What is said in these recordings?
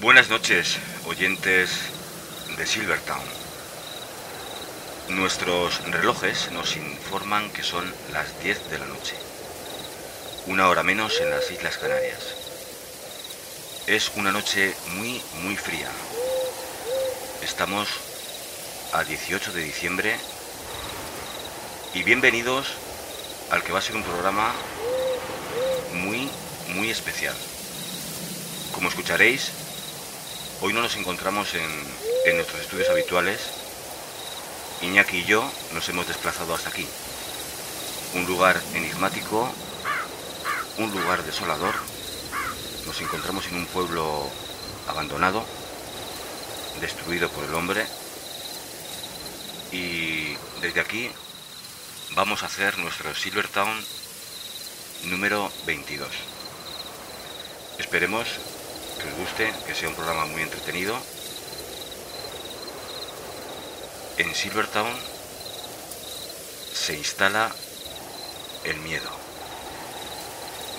Buenas noches, oyentes de Silvertown. Nuestros relojes nos informan que son las 10 de la noche, una hora menos en las Islas Canarias. Es una noche muy, muy fría. Estamos a 18 de diciembre y bienvenidos al que va a ser un programa muy, muy especial. Como escucharéis, Hoy no nos encontramos en, nuestros estudios habituales. Iñaki y yo nos hemos desplazado hasta aquí. Un lugar enigmático, un lugar desolador. Nos encontramos en un pueblo abandonado, destruido por el hombre. Y desde aquí vamos a hacer nuestro Silvertown número 22. Esperemos que os guste, que sea un programa muy entretenido. En Silvertown se instala el miedo.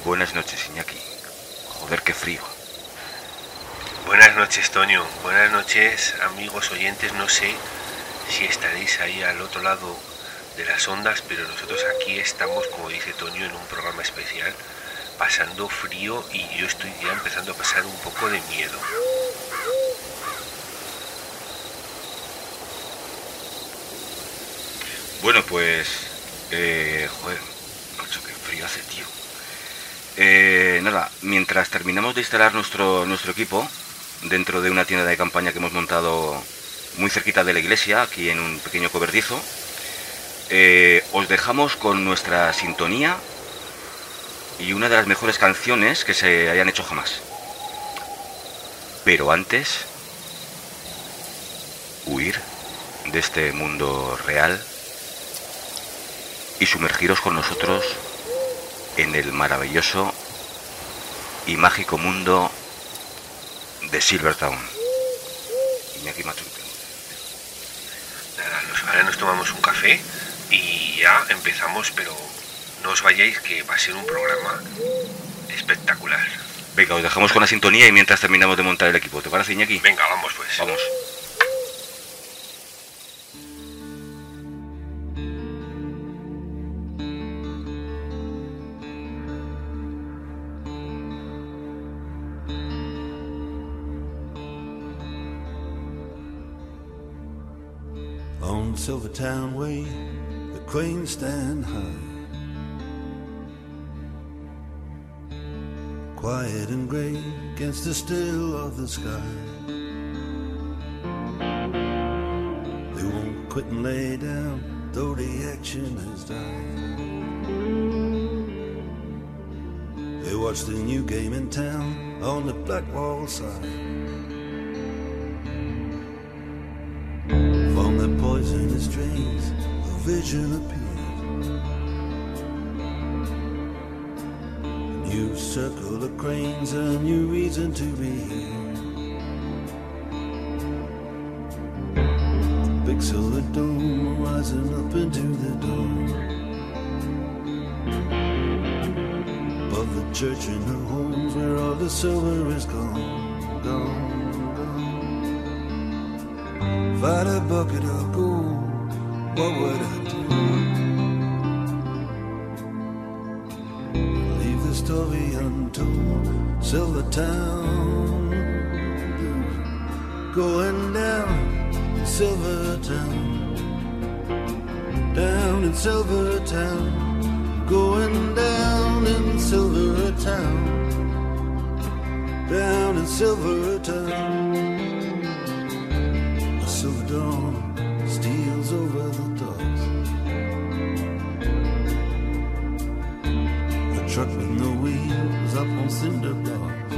Buenas noches, Iñaki. Joder, qué frío. Buenas noches, Toño. Buenas noches, amigos oyentes. No sé si estaréis ahí al otro lado de las ondas, pero nosotros aquí estamos, como dice Toño, en un programa especial pasando frío y yo estoy ya empezando a pasar un poco de miedo. Bueno, pues... Eh, joder, macho, qué frío hace, tío. Eh, nada, mientras terminamos de instalar nuestro, nuestro equipo dentro de una tienda de campaña que hemos montado muy cerquita de la iglesia, aquí en un pequeño cobertizo, eh, os dejamos con nuestra sintonía y una de las mejores canciones que se hayan hecho jamás. Pero antes, huir de este mundo real y sumergiros con nosotros en el maravilloso y mágico mundo de Silvertown. Iñaki ahora nos tomamos un café y ya empezamos, pero no os vayáis que va a ser un programa espectacular. Venga, os dejamos con la sintonía y mientras terminamos de montar el equipo. ¿Te parece, Iñaki? Venga, vamos pues. Vamos. On Silvertown Way, the cranes stand high. Quiet and gray against the still of the sky. They won't quit and lay down, though the action has died. They watch the new game in town on the black wall side. From the poisonous drains, a vision appears. New circle of cranes, a new reason to be here. Big silver dome rising up into the dome. Above the church and the homes where all the silver is gone, gone, gone. Had a bucket of gold, what would I do? Story untold. Silver Town, going down in Silver Town, down in Silver Town, going down in Silver Town, down in Silver Town. A silver dawn steals over the docks. A truck with no wheels up on cinder blocks.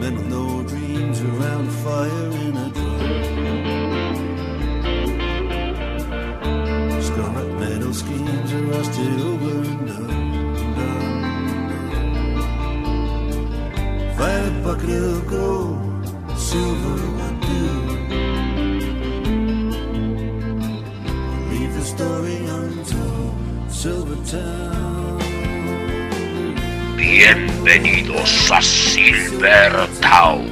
Men with no dreams around a fire in a drum. Scarlet metal schemes are rusted over and done, done, I a bucket of gold, silver Bienvenidos a Silver Town.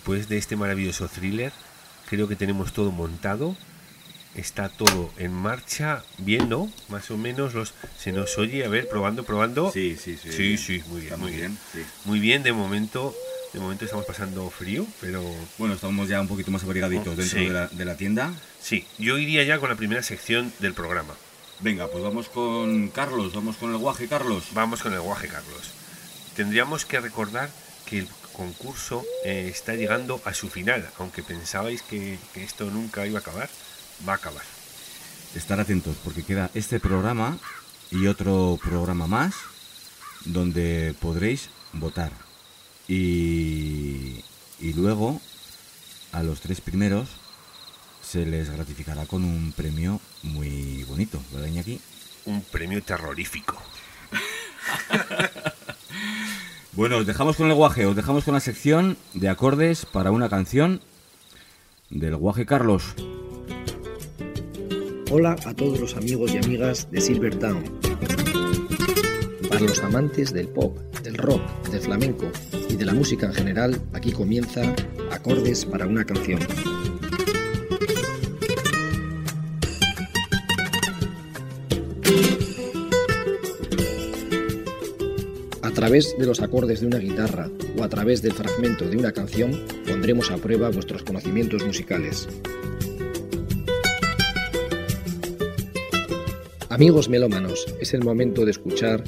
Después de este maravilloso thriller, creo que tenemos todo montado. Está todo en marcha, bien, ¿no? Más o menos los se nos oye, a ver, probando, probando. Sí, sí, sí. Sí, sí, muy bien, muy bien. sí. Muy bien, de momento, de momento estamos pasando frío, pero Bueno, estamos ya un poquito más abrigaditos Oh, dentro sí. de, la, de la tienda. sí, yo iría ya con la primera sección del programa. Venga, pues vamos con Carlos, vamos con el guaje, Carlos. Vamos con el guaje, Carlos. Tendríamos que recordar concurso eh, está llegando a su final, aunque pensabais que, que esto nunca iba a acabar, va a acabar. Estar atentos porque queda este programa y otro programa más donde podréis votar. Y, y luego a los tres primeros se les gratificará con un premio muy bonito, ¿verdad, Iñaki? Un premio terrorífico. Bueno, os dejamos con el guaje, os dejamos con la sección de acordes para una canción del guaje Carlos. Hola a todos los amigos y amigas de Silver Town. Para los amantes del pop, del rock, del flamenco y de la música en general, aquí comienza Acordes para una canción. Través de los acordes de una guitarra o a través del fragmento de una canción, pondremos a prueba vuestros conocimientos musicales. Amigos melómanos, es el momento de escuchar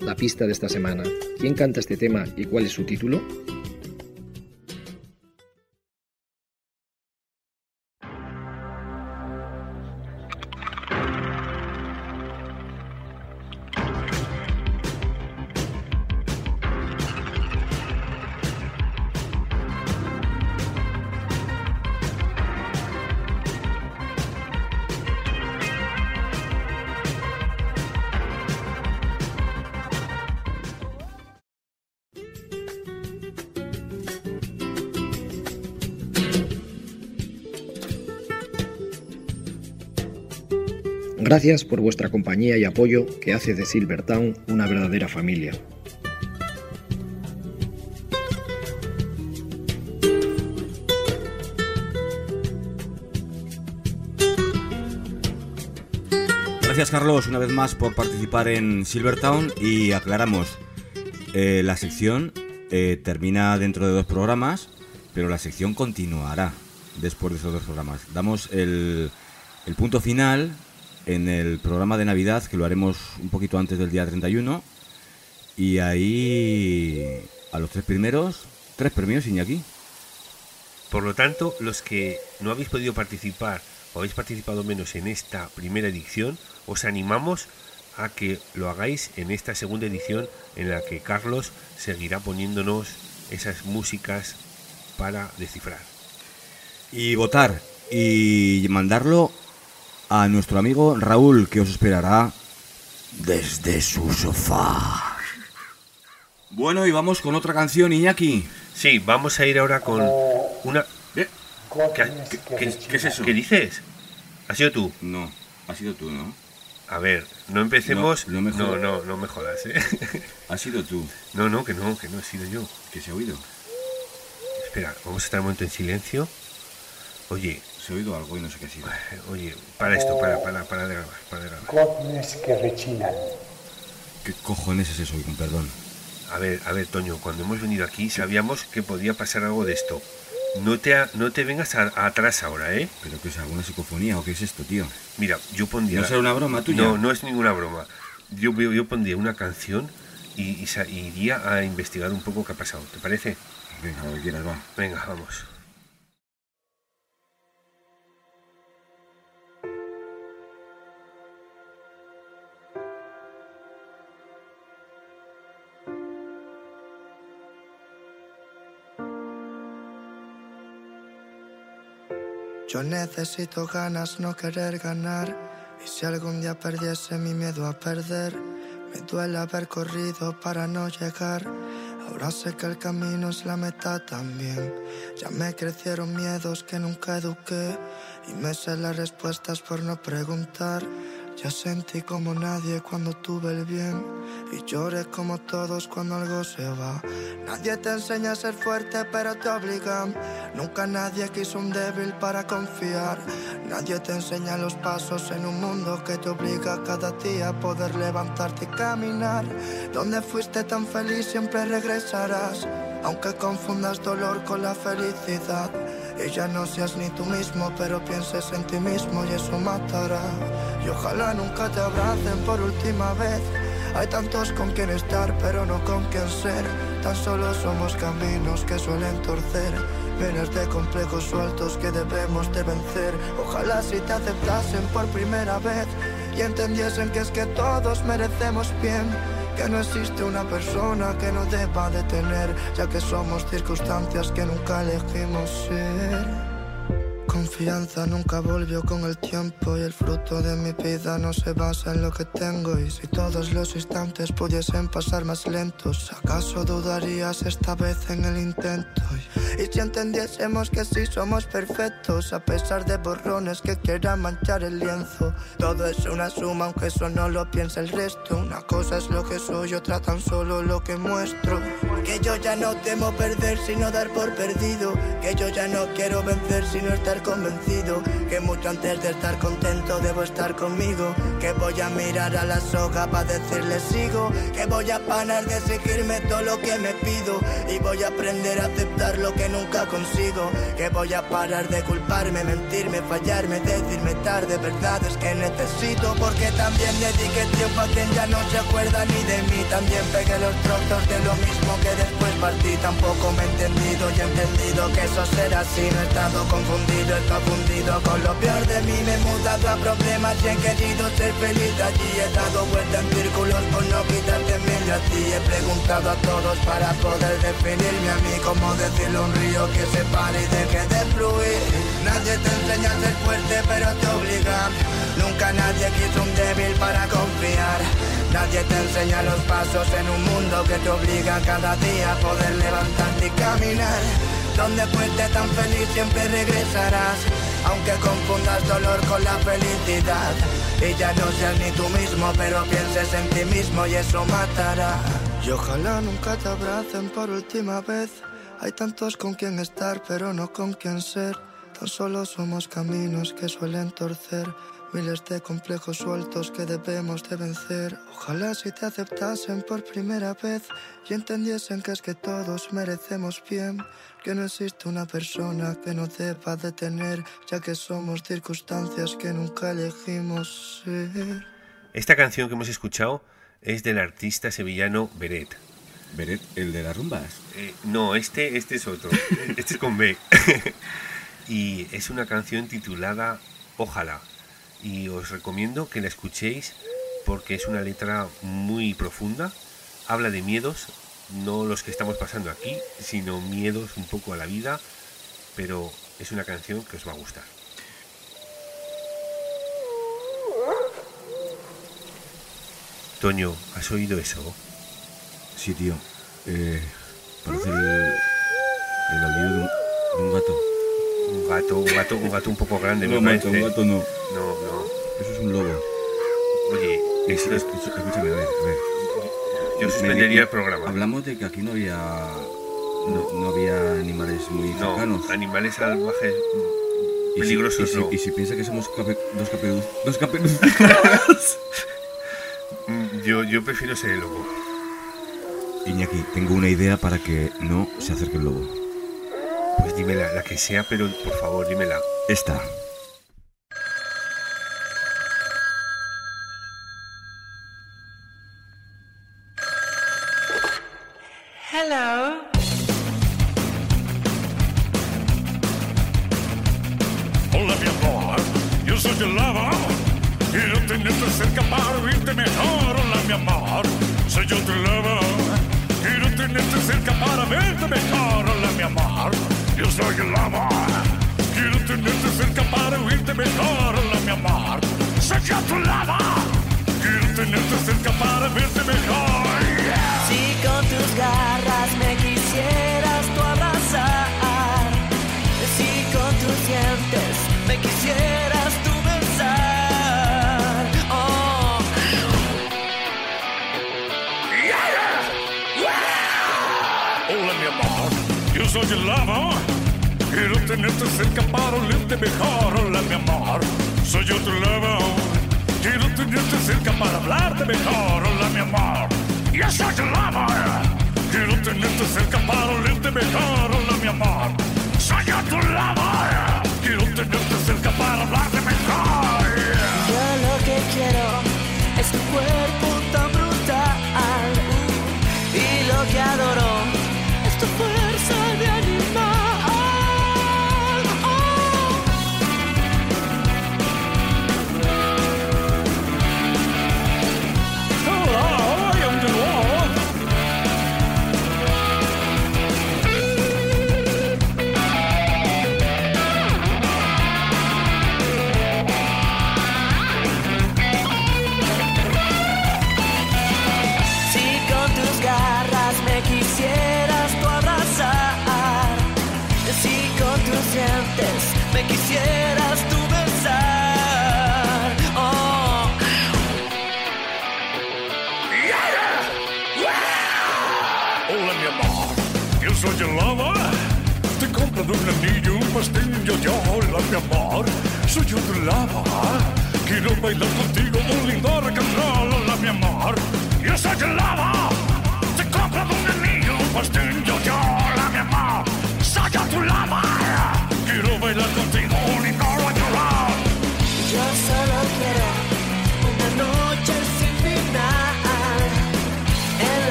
la pista de esta semana. ¿Quién canta este tema y cuál es su título? Gracias por vuestra compañía y apoyo que hace de Silvertown una verdadera familia. Gracias Carlos una vez más por participar en Silvertown y aclaramos, eh, la sección eh, termina dentro de dos programas, pero la sección continuará después de esos dos programas. Damos el, el punto final en el programa de Navidad, que lo haremos un poquito antes del día 31, y ahí a los tres primeros, tres premios Iñaki. Por lo tanto, los que no habéis podido participar o habéis participado menos en esta primera edición, os animamos a que lo hagáis en esta segunda edición en la que Carlos seguirá poniéndonos esas músicas para descifrar. Y votar y mandarlo a nuestro amigo Raúl, que os esperará desde su sofá. Bueno, y vamos con otra canción, Iñaki. Sí, vamos a ir ahora con una... ¿Eh? ¿Qué, qué- qué- ¿Qué es eso? ¿Qué dices? ¿Has sido tú? No, ha sido tú, ¿no? A ver, no empecemos. No, no me no, jodas. no, no me jodas, ¿eh? Ha sido tú No, no, que no, que no he sido yo. que se ha oído. Espera, vamos a estar un momento en silencio. Oye, Se ha oído algo y no sé qué ha sido. eh, oye, para esto, para, para, para de grabar, para de grabar. Que rechinan. ¿Qué cojones es eso? Con perdón. A ver, a ver, Toño, cuando hemos venido aquí sabíamos que podía pasar algo de esto. No te, a- no te vengas a- atrás ahora, ¿eh? ¿Pero qué es? ¿Alguna psicofonía o qué es esto, tío? Mira, yo pondría... ¿No será una broma tuya? No, no es ninguna broma. Yo, yo, yo pondría una canción y, y y iría a investigar un poco qué ha pasado. ¿Te parece? Venga, lo que quieras, va. Venga, vamos. Yo necesito ganas, no querer ganar. Y si algún día perdiese mi miedo a perder, me duele haber corrido para no llegar. Ahora sé que el camino es la meta también. Ya me crecieron miedos que nunca eduqué. Y me sé las respuestas por no preguntar. Ya sentí como nadie cuando tuve el bien. Y lloré como todos cuando algo se va. Nadie te enseña a ser fuerte, pero te obligan. Nunca nadie quiso un débil para confiar. Nadie te enseña los pasos en un mundo que te obliga cada día a poder levantarte y caminar. Donde fuiste tan feliz siempre regresarás. Aunque confundas dolor con la felicidad. Y ya no seas ni tú mismo, pero pienses en ti mismo y eso matará. Y ojalá nunca te abracen por última vez. Hay tantos con quien estar, pero no con quien ser. Tan solo somos caminos que suelen torcer. Miles de complejos sueltos que debemos de vencer. Ojalá si te aceptasen por primera vez y entendiesen que es que todos merecemos bien. Que no existe una persona que no deba de tener, ya que somos circunstancias que nunca elegimos ser. Confianza nunca volvió con el tiempo y el fruto de mi vida no se basa en lo que tengo. Y si todos los instantes pudiesen pasar más lentos, ¿acaso dudarías esta vez en el intento? Y si entendiésemos que sí somos perfectos, a pesar de borrones que quieran manchar el lienzo, todo es una suma, aunque eso no lo piensa el resto. Una cosa es lo que soy, otra tan solo lo que muestro. Que yo ya no temo perder, sino dar por perdido. Que yo ya no quiero vencer, sino estar convencido. Que mucho antes de estar contento debo estar conmigo. Que voy a mirar a la soga para decirle sigo. Que voy a parar de exigirme todo lo que me pido. Y voy a aprender a aceptar lo que nunca consigo. Que voy a parar de culparme, mentirme, fallarme, decirme tarde. Verdades que necesito porque también dediqué tiempo a quien ya no se acuerda ni de mí. También pegué los trozos de lo mismo que después partí. Tampoco me he entendido y he entendido que eso será así. No he estado confundido, he estado fundido con lo peor de mí. Me he mudado a problemas y he querido ser feliz allí. He dado vuelta en círculos por no quitarte medio a ti. He preguntado a todos para poder definirme a mí. A un río que se pare y deje de fluir. Nadie te enseña a ser fuerte, pero te obliga. Nunca nadie quiso un débil para confiar. Nadie te enseña los pasos en un mundo que te obliga cada día a poder levantarte y caminar. Donde fuiste tan feliz siempre regresarás. Aunque confundas dolor con la felicidad. Y ya no seas ni tú mismo, pero pienses en ti mismo y eso matará. Y ojalá nunca te abracen por última vez. Hay tantos con quien estar, pero no con quien ser. Tan solo somos caminos que suelen torcer. Miles de complejos sueltos que debemos de vencer. Ojalá si te aceptasen por primera vez y entendiesen que es que todos merecemos bien. Que no existe una persona que no deba de tener, ya que somos circunstancias que nunca elegimos ser. Esta canción que hemos escuchado es del artista sevillano Beret. Beret, el de las rumbas. Eh, no, este, este es otro. Este es con B. y es una canción titulada Ojalá. Y os recomiendo que la escuchéis porque es una letra muy profunda. Habla de miedos, no los que estamos pasando aquí, sino miedos un poco a la vida. Pero es una canción que os va a gustar. Toño, ¿has oído eso? Sí, tío. Eh, parece el, el de un, de un gato. Un gato, un gato, un gato un poco grande, No, me macho, parece. un gato no. No, no. Eso es un lobo. Oye, Es- esto- es- es- escúchame, a ver, a ver. yo suspendería el programa. Hablamos de que aquí no había no, no había animales muy No, cercanos. animales salvajes si- peligrosos y si, no. y si piensa que somos cape- dos caperucos. Dos caperucos. Mm, Yo, yo prefiero ser el lobo. Iñaki, tengo una idea para que no se acerque el lobo. Pues dímela, la que sea, pero por favor, dímela. Esta.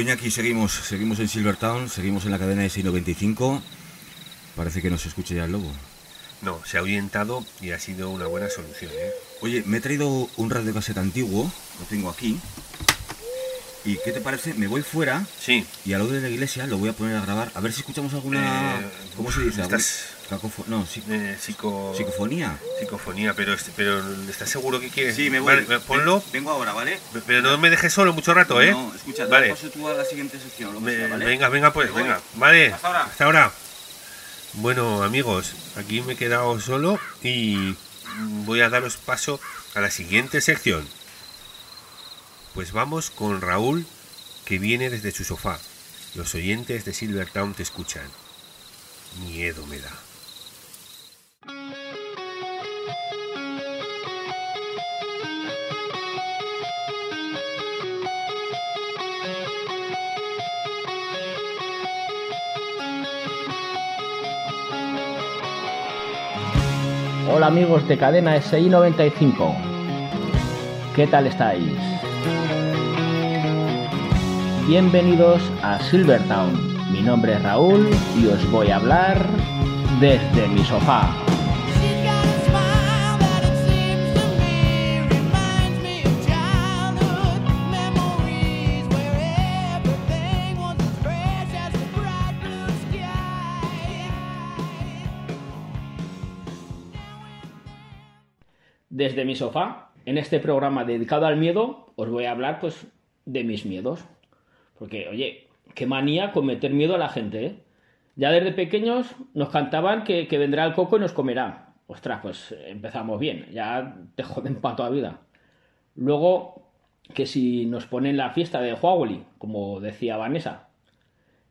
Iñaki, seguimos, seguimos en Silvertown, seguimos en la cadena de 695. Parece que no se escucha ya el lobo. No, se ha ahuyentado y ha sido una buena solución, ¿eh? Oye, me he traído un radiocasete antiguo, lo tengo aquí. ¿Y qué te parece? Me voy fuera Sí. y al lado de la iglesia lo voy a poner a grabar. A ver si escuchamos alguna... Eh, ¿Cómo se dice? ¿Algún- estás- cacofo- No, Eh, psico... psicofonía. Psicofonía, pero, pero ¿estás seguro que quieres? Sí, me voy. Vale, ponlo, Vengo ahora, ¿vale? pero no me dejes solo mucho rato, ¿eh? No, escucha, te vale. paso tú a la siguiente sección, lo que Me- sea, ¿vale? Venga, venga, pues, venga. Vale. Hasta ahora. Hasta ahora. Bueno, amigos, aquí me he quedado solo y voy a daros paso a la siguiente sección. Pues vamos con Raúl, que viene desde su sofá. Los oyentes de Silvertown te escuchan. Miedo me da. Hola amigos de cadena SI 95. ¿Qué tal estáis? Bienvenidos a Silvertown. Mi nombre es Raúl y os voy a hablar desde mi sofá. Desde mi sofá en este programa dedicado al miedo os voy a hablar pues de mis miedos. Porque, oye, qué manía con meter miedo a la gente, ¿eh? Ya desde pequeños nos cantaban que, vendrá el coco y nos comerá. Ostras, pues empezamos bien, ya te joden para toda vida. Luego, que si nos ponen la fiesta de Huawei, como decía Vanessa,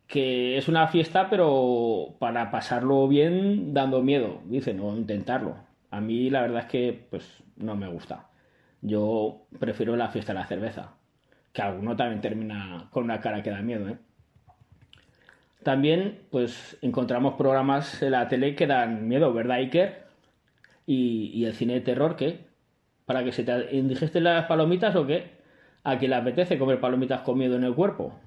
que es una fiesta pero para pasarlo bien dando miedo, dicen, o intentarlo. A mí la verdad es que pues no me gusta. Yo prefiero la fiesta de la cerveza, que alguno también termina con una cara que da miedo, ¿eh? También, pues, encontramos programas en la tele que dan miedo, ¿verdad, Iker? Y, el cine de terror, ¿qué? ¿Para que se te indigesten las palomitas o qué? ¿A quién le apetece comer palomitas con miedo en el cuerpo?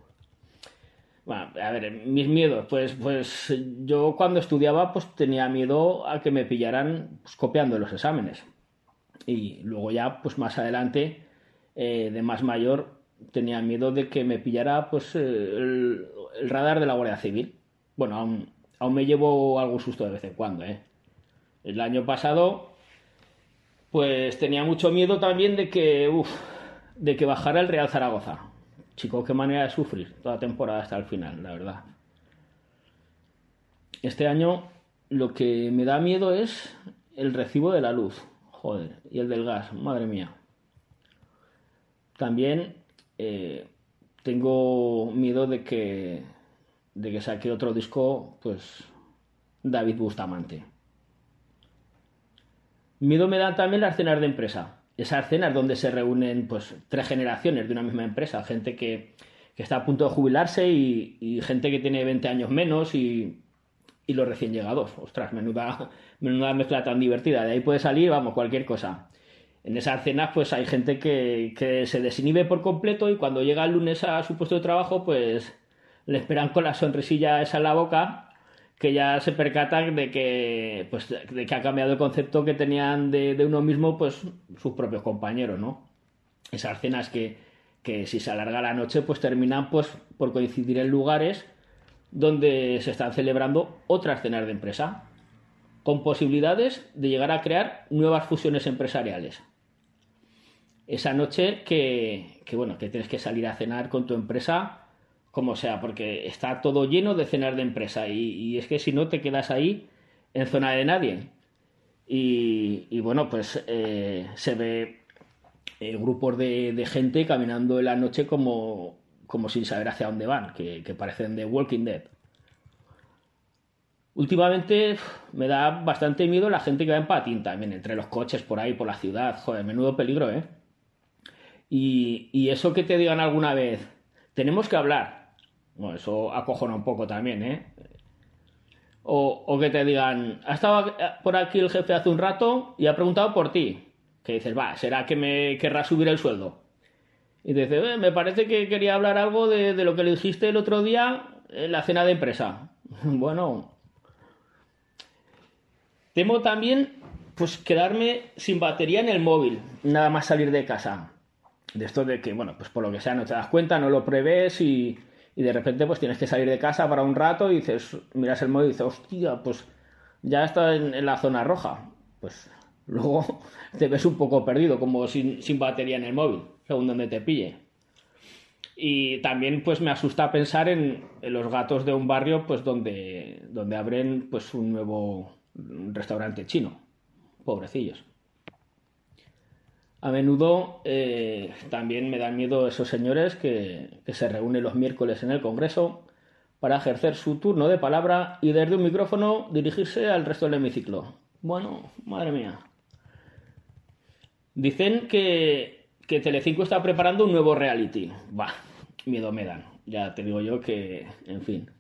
Bueno, a ver, mis miedos, pues, pues yo cuando estudiaba pues tenía miedo a que me pillaran pues, copiando los exámenes. Y luego ya, pues más adelante, eh, de más mayor, tenía miedo de que me pillara pues eh, el, radar de la Guardia Civil. Bueno, aún, aún me llevo algún susto de vez en cuando, ¿eh? El año pasado, pues tenía mucho miedo también de que, de que bajara el Real Zaragoza. Chico, qué manera de sufrir toda temporada hasta el final, la verdad. Este año lo que me da miedo es el recibo de la luz, joder, y el del gas, madre mía. También eh, tengo miedo de que de que saque otro disco, pues David Bustamante. Miedo me dan también las cenas de empresa. Esas cenas donde se reúnen pues tres generaciones de una misma empresa, gente que, que está a punto de jubilarse y, y, gente que tiene 20 años menos y, y los recién llegados. Ostras, menuda, menuda mezcla tan divertida. De ahí puede salir, vamos, cualquier cosa. En esas cenas pues hay gente que, que se desinhibe por completo y cuando llega el lunes a su puesto de trabajo pues le esperan con la sonrisilla esa en la boca que ya se percatan de que pues de que ha cambiado el concepto que tenían de, de uno mismo pues sus propios compañeros no esas cenas que, que si se alarga la noche pues terminan pues por coincidir en lugares donde se están celebrando otras cenas de empresa con posibilidades de llegar a crear nuevas fusiones empresariales esa noche que, que bueno que tienes que salir a cenar con tu empresa como sea, porque está todo lleno de cenas de empresa y, es que si no te quedas ahí en zona de nadie. Y, bueno, pues eh, se ve grupos de, gente caminando en la noche como, como sin saber hacia dónde van, que parecen de Walking Dead. Últimamente me da bastante miedo la gente que va en patín también, entre los coches por ahí, por la ciudad. Joder, menudo peligro, ¿eh? Y, y eso que te digan alguna vez, tenemos que hablar. Bueno, eso acojona un poco también, ¿eh? O, o, que te digan, ha estado por aquí el jefe hace un rato y ha preguntado por ti. Que dices, va, ¿será que me querrá subir el sueldo? Y te dice, eh, me parece que quería hablar algo de, de, lo que le dijiste el otro día en la cena de empresa. Bueno. Temo también, pues, quedarme sin batería en el móvil, nada más salir de casa. De esto de que, bueno, pues por lo que sea no te das cuenta, no lo prevés y y de repente pues tienes que salir de casa para un rato y dices, miras el móvil y dices, hostia, pues ya está en, la zona roja. Pues luego te ves un poco perdido, como sin, sin batería en el móvil, según donde te pille. Y también pues me asusta pensar en, en, los gatos de un barrio pues donde, donde abren pues un nuevo restaurante chino. Pobrecillos. A menudo eh, también me dan miedo esos señores que, que, se reúnen los miércoles en el Congreso para ejercer su turno de palabra y desde un micrófono dirigirse al resto del hemiciclo. Bueno, madre mía. Dicen que, que Telecinco está preparando un nuevo reality. Bah, miedo me dan. Ya te digo yo que, en fin.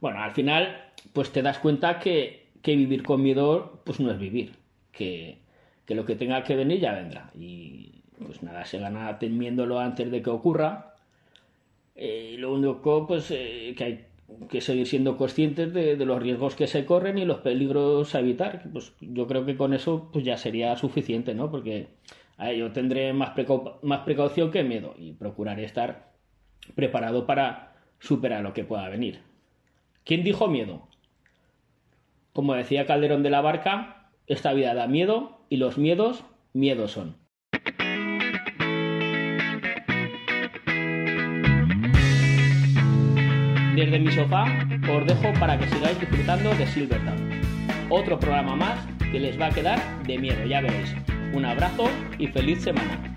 Bueno, al final, pues te das cuenta que, que vivir con miedo, pues no es vivir. Que, que lo que tenga que venir ya vendrá. Y pues nada, se gana temiéndolo antes de que ocurra. Eh, lo único pues eh, que hay que seguir siendo conscientes de, los riesgos que se corren y los peligros a evitar. Pues yo creo que con eso pues ya sería suficiente, ¿no? Porque ver, yo tendré más, precau más precaución que miedo y procuraré estar preparado para superar lo que pueda venir. ¿Quién dijo miedo? Como decía Calderón de la Barca, esta vida da miedo y los miedos, miedos son. Desde mi sofá os dejo para que sigáis disfrutando de Silvertown. Otro programa más que les va a quedar de miedo, ya veréis. Un abrazo y feliz semana.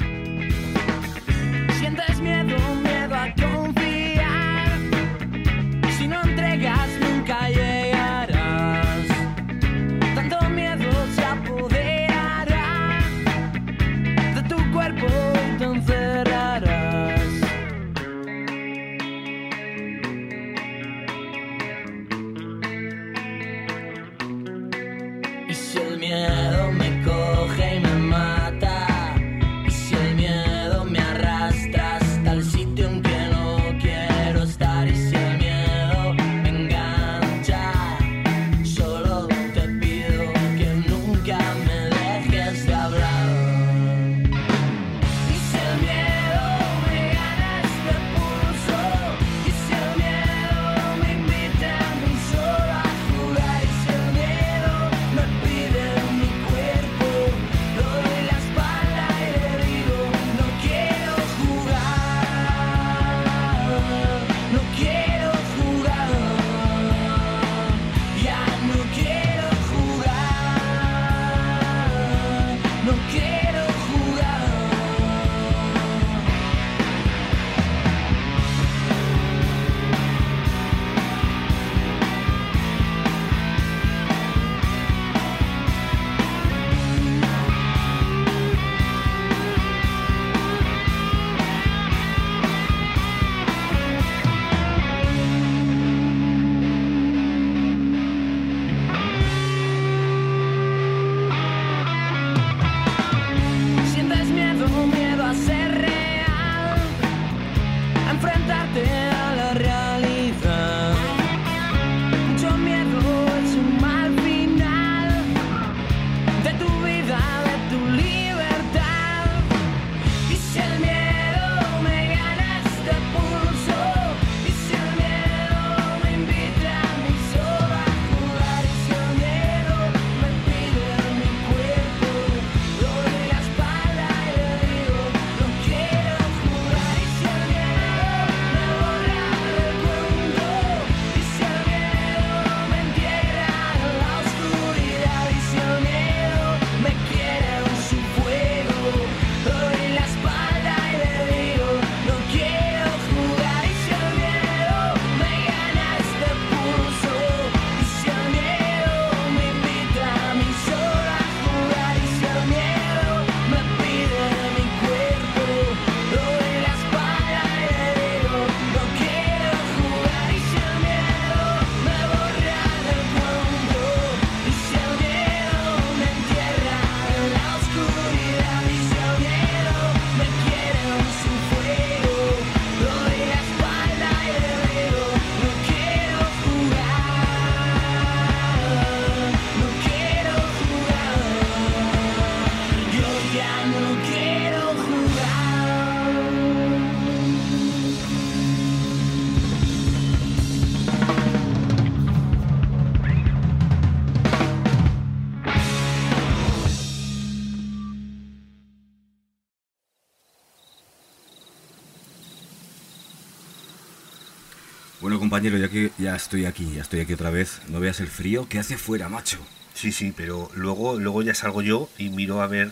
Compañero, ya que ya estoy aquí, ya estoy aquí otra vez, no veas el frío que hace fuera, macho. Sí, sí, pero luego, luego ya salgo yo y miro a ver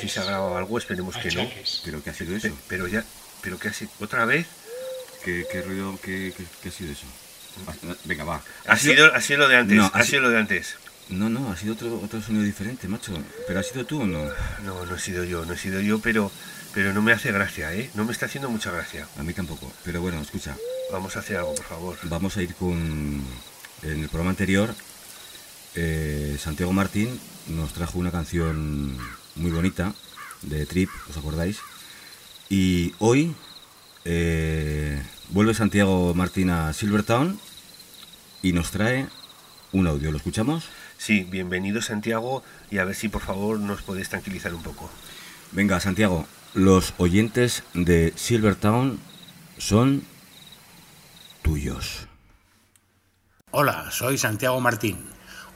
si se ha grabado algo, esperemos que no. ¿Pero qué ha sido eso? Pe- Pero ya, pero qué ha sido, otra vez. ¿Qué, qué ruido, qué, qué- qué ha sido eso? Ah, Venga, va. Ha sido, ha sido lo de antes, No, ha sido lo de antes. No, no, ha sido otro, otro sonido diferente, macho. ¿Pero has sido tú o no? No, no he sido yo, no he sido yo, pero, pero no me hace gracia, ¿eh? No me está haciendo mucha gracia. A mí tampoco. Pero bueno, escucha, Vamos a hacer algo, por favor. vamos a ir con... En el programa anterior, eh, Santiago Martín nos trajo una canción muy bonita de Trip, ¿os acordáis? Y hoy eh, vuelve Santiago Martín a Silvertown y nos trae un audio. ¿Lo escuchamos? Sí, bienvenido Santiago y a ver si por favor nos podéis tranquilizar un poco. Venga, Santiago, los oyentes de Silvertown son Hola, soy Santiago Martín.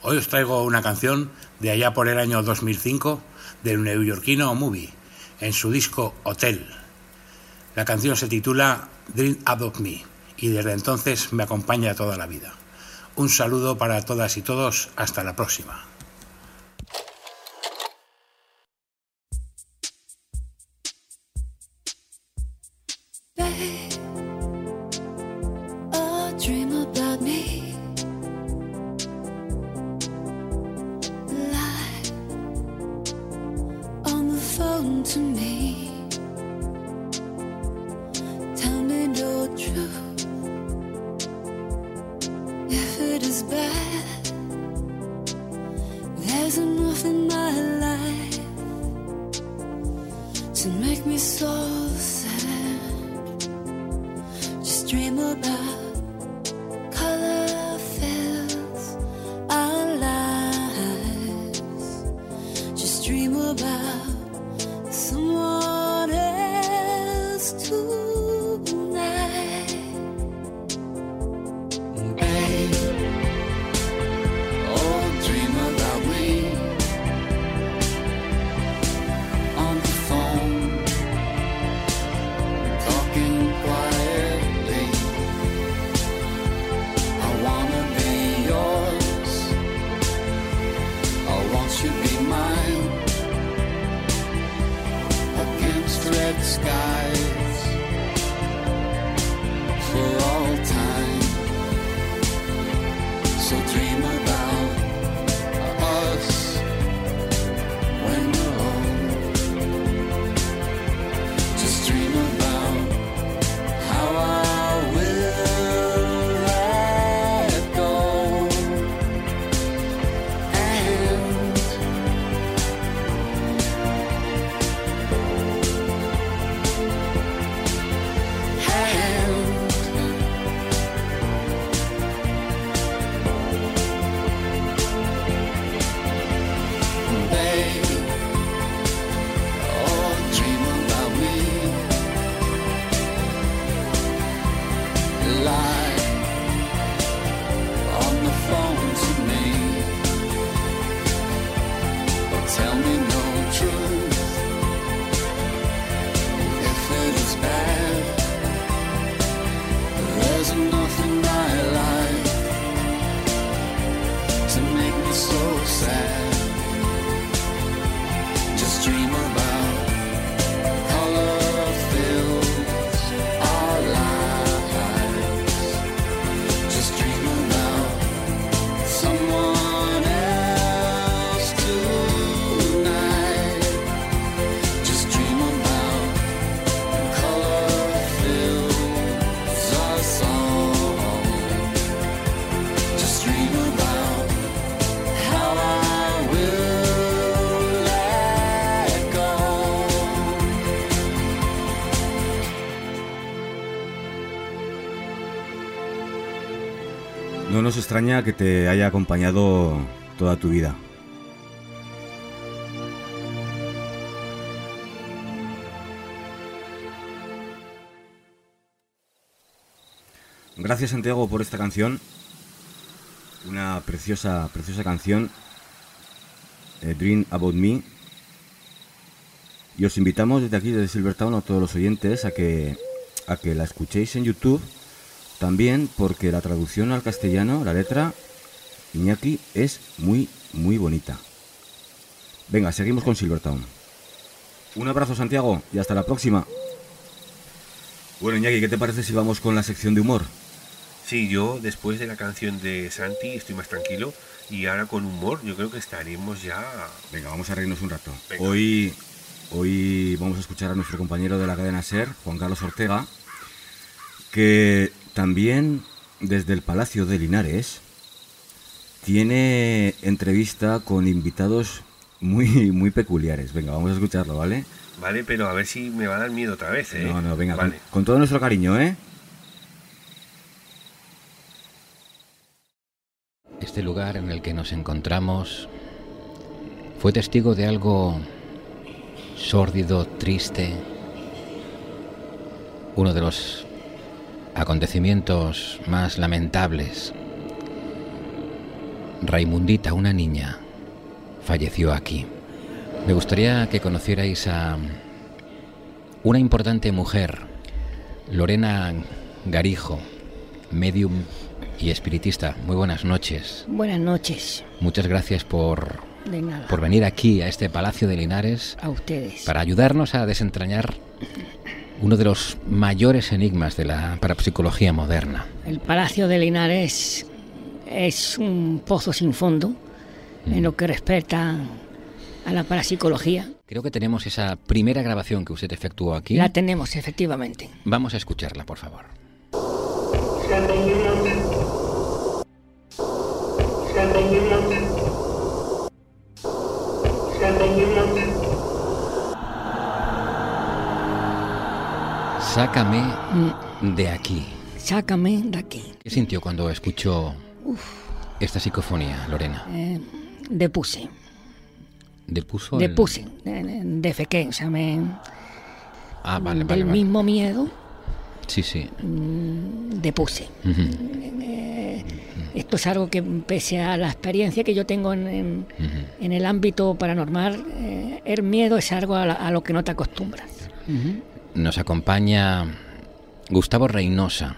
Hoy os traigo una canción de allá por el año 2005 del neoyorquino Movie, en su disco Hotel. La canción se titula Dream Out of Me y desde entonces me acompaña toda la vida. Un saludo para todas y todos, hasta la próxima. So sad. Just dream about extraña que te haya acompañado toda tu vida. Gracias Santiago por esta canción. Una preciosa, preciosa canción. eh, Dream About Me. Y os invitamos desde aquí, desde Silvertown, a todos los oyentes a que, a que la escuchéis en YouTube. También porque la traducción al castellano, la letra, Iñaki, es muy, muy bonita. Venga, seguimos con Silvertown. Un abrazo, Santiago, y hasta la próxima. Bueno, Iñaki, ¿qué te parece si vamos con la sección de humor? Sí, yo después de la canción de Santi estoy más tranquilo y ahora con humor yo creo que estaremos ya... Venga, vamos a reírnos un rato. Venga. Hoy, hoy vamos a escuchar a nuestro compañero de la cadena SER, Juan Carlos Ortega, que también desde el Palacio de Linares tiene entrevista con invitados muy, muy peculiares. Venga, vamos a escucharlo, ¿vale? Vale, pero a ver si me va a dar miedo otra vez, ¿eh? No, no, venga, con- Vale. con todo nuestro cariño, ¿eh? Este lugar en el que nos encontramos fue testigo de algo sórdido, triste, uno de los acontecimientos más lamentables. Raimundita, una niña, falleció aquí. Me gustaría que conocierais a una importante mujer, Lorena Garijo, medium y espiritista. Muy buenas noches. Buenas noches. Muchas gracias por, De nada. por venir aquí a este Palacio de Linares A ustedes. para ayudarnos a desentrañar uno de los mayores enigmas de la parapsicología moderna. El Palacio de Linares es un pozo sin fondo en lo que respecta a la parapsicología. Creo que tenemos esa primera grabación que usted efectuó aquí. La tenemos, efectivamente. Vamos a escucharla, por favor. Sácame de aquí. Sácame de aquí. ¿Qué sintió cuando escuchó esta psicofonía, Lorena? Eh, depuse. ¿Depuso? el- Depuse. eh, Defequé. O sea, me, Ah, vale, del vale, vale. mismo miedo Sí, sí. mm, depuse. Eh, esto es algo que, pese a la experiencia que yo tengo en, en- en el ámbito paranormal, eh, el miedo es algo a, la- a lo que no te acostumbras. Nos acompaña Gustavo Reynosa.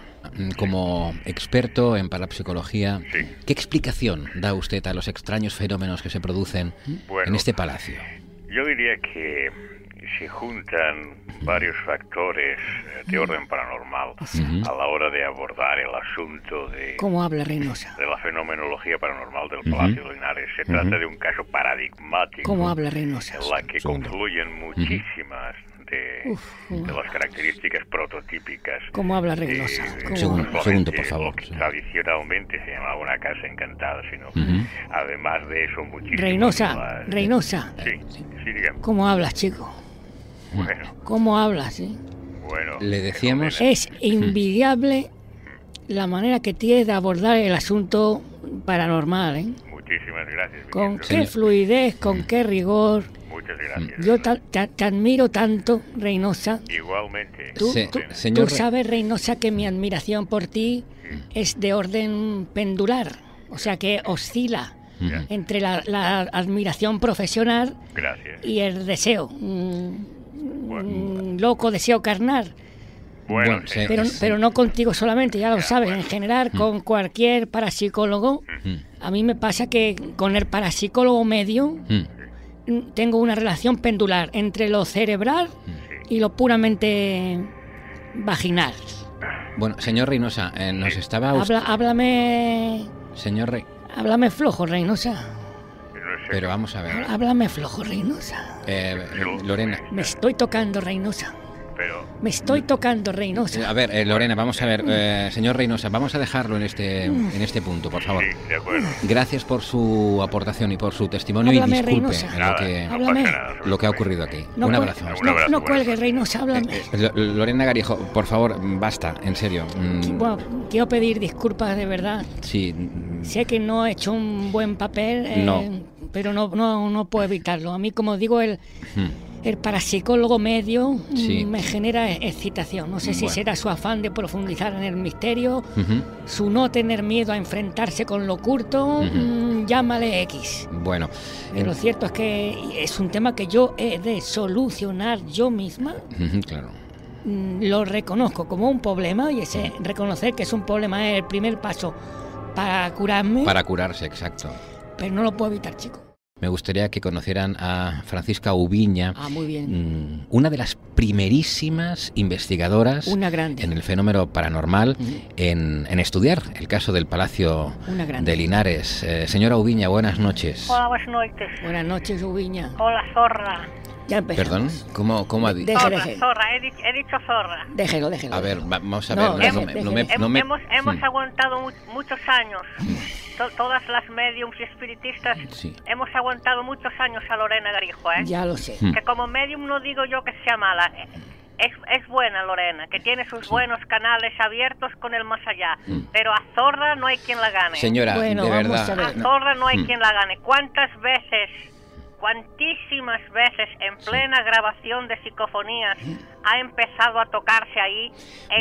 Como experto en parapsicología, ¿qué explicación da usted a los extraños fenómenos que se producen Bueno. en este palacio? Yo diría que se juntan varios factores eh, de orden paranormal a la hora de abordar el asunto de, ¿Cómo habla Reynosa? de la fenomenología paranormal del. Palacio de Linares. Se trata de un caso paradigmático ¿Cómo habla Reynosa? en la que confluyen muchísimas de, de las características prototípicas ¿Cómo habla Reynosa? de- ¿Cómo Segundo, segundo, por favor. tradicionalmente se llamaba una casa encantada, sino Ujú. además de eso muchísimas Reynosa, más- Reynosa, Sí, sí, dígame. ¿cómo hablas, chico? Bueno, ¿Cómo hablas? eh? bueno. Le decíamos... Es invidiable la manera que tienes de abordar el asunto paranormal, ¿eh? Muchísimas gracias. Con qué fluidez, con qué rigor. Muchas gracias. Yo ta- ta- te admiro tanto, Reynosa. Igualmente. Tú, Se- tú- señor tú Re- sabes, Reynosa, que mi admiración por ti es de orden pendular, o sea que oscila entre la, la admiración profesional Gracias. y el deseo, un, un loco deseo carnal. Bueno, Pero, pero no contigo solamente, ya lo sabes, en general, con cualquier parapsicólogo. Mm. A mí me pasa que con el parapsicólogo medio Mm. mm, tengo una relación pendular entre lo cerebral y lo puramente vaginal. Bueno, señor Reynosa, eh, nos estaba usted... Habla, háblame, Señor Rey... háblame flojo, Reynosa. Pero vamos a ver. Háblame flojo, Reynosa. eh, Lorena... Me estoy tocando, Reynosa. Pero, Me estoy tocando, Reynosa. eh, A ver, eh, Lorena, vamos a ver. eh, señor Reynosa, vamos a dejarlo en este, en este punto, por favor. sí, de acuerdo. Gracias por su aportación y por su testimonio Háblame, y disculpe lo que, no Háblame. pasa nada. lo que ha ocurrido aquí. No Un abrazo. Un No, abrazo, no buenas cuelgues, Reynosa, háblame. Lo- Lorena Garijo, por favor, basta, en serio. Mm, Bueno, quiero pedir disculpas de verdad. Sí, mm, Sé que no he hecho un buen papel, eh, No. pero no, no, no puedo evitarlo. A mí, como digo, el, mm, el parapsicólogo medio mm, Sí. me genera excitación. No sé si Bueno. será su afán de profundizar en el misterio, su no tener miedo a enfrentarse con lo oculto, Ujú. mm, llámale X. Bueno, Pero lo cierto es que es un tema que yo he de solucionar yo misma. claro. Mm, Lo reconozco como un problema y ese reconocer que es un problema es el primer paso para curarme, Para curarse, exacto. pero no lo puedo evitar, chico. Me gustaría que conocieran a Francisca Ubiña, Ah, muy bien. mm, una de las primerísimas investigadoras Una grande. en el fenómeno paranormal, en, en estudiar el caso del Palacio de Linares. Eh, señora Ubiña, buenas noches. Hola, buenas noches. Buenas noches, Ubiña. Hola, zorra. Ya empezamos. Perdón, ¿cómo, cómo ha dicho? Zorra, zorra, he, dicho, he dicho zorra. Déjelo, déjelo. A ver, va- vamos a No, ver. no me- no me- me- hemos hemos Mm. aguantado mu- muchos años. To- todas las mediums y espiritistas Sí. hemos aguantado muchos años a Lorena Garijo, ¿eh? Ya lo sé. Mm. Que como medium no digo yo que sea mala. eh, Es, es buena Lorena, que tiene sus buenos canales abiertos con el más allá. Pero a Zorra no hay quien la gane. Mm. Señora, Bueno, de vamos verdad. a ver. A Zorra no hay Mm. quien la gane. ¿Cuántas veces, cuantísimas veces en plena grabación de psicofonías ha empezado a tocarse ahí,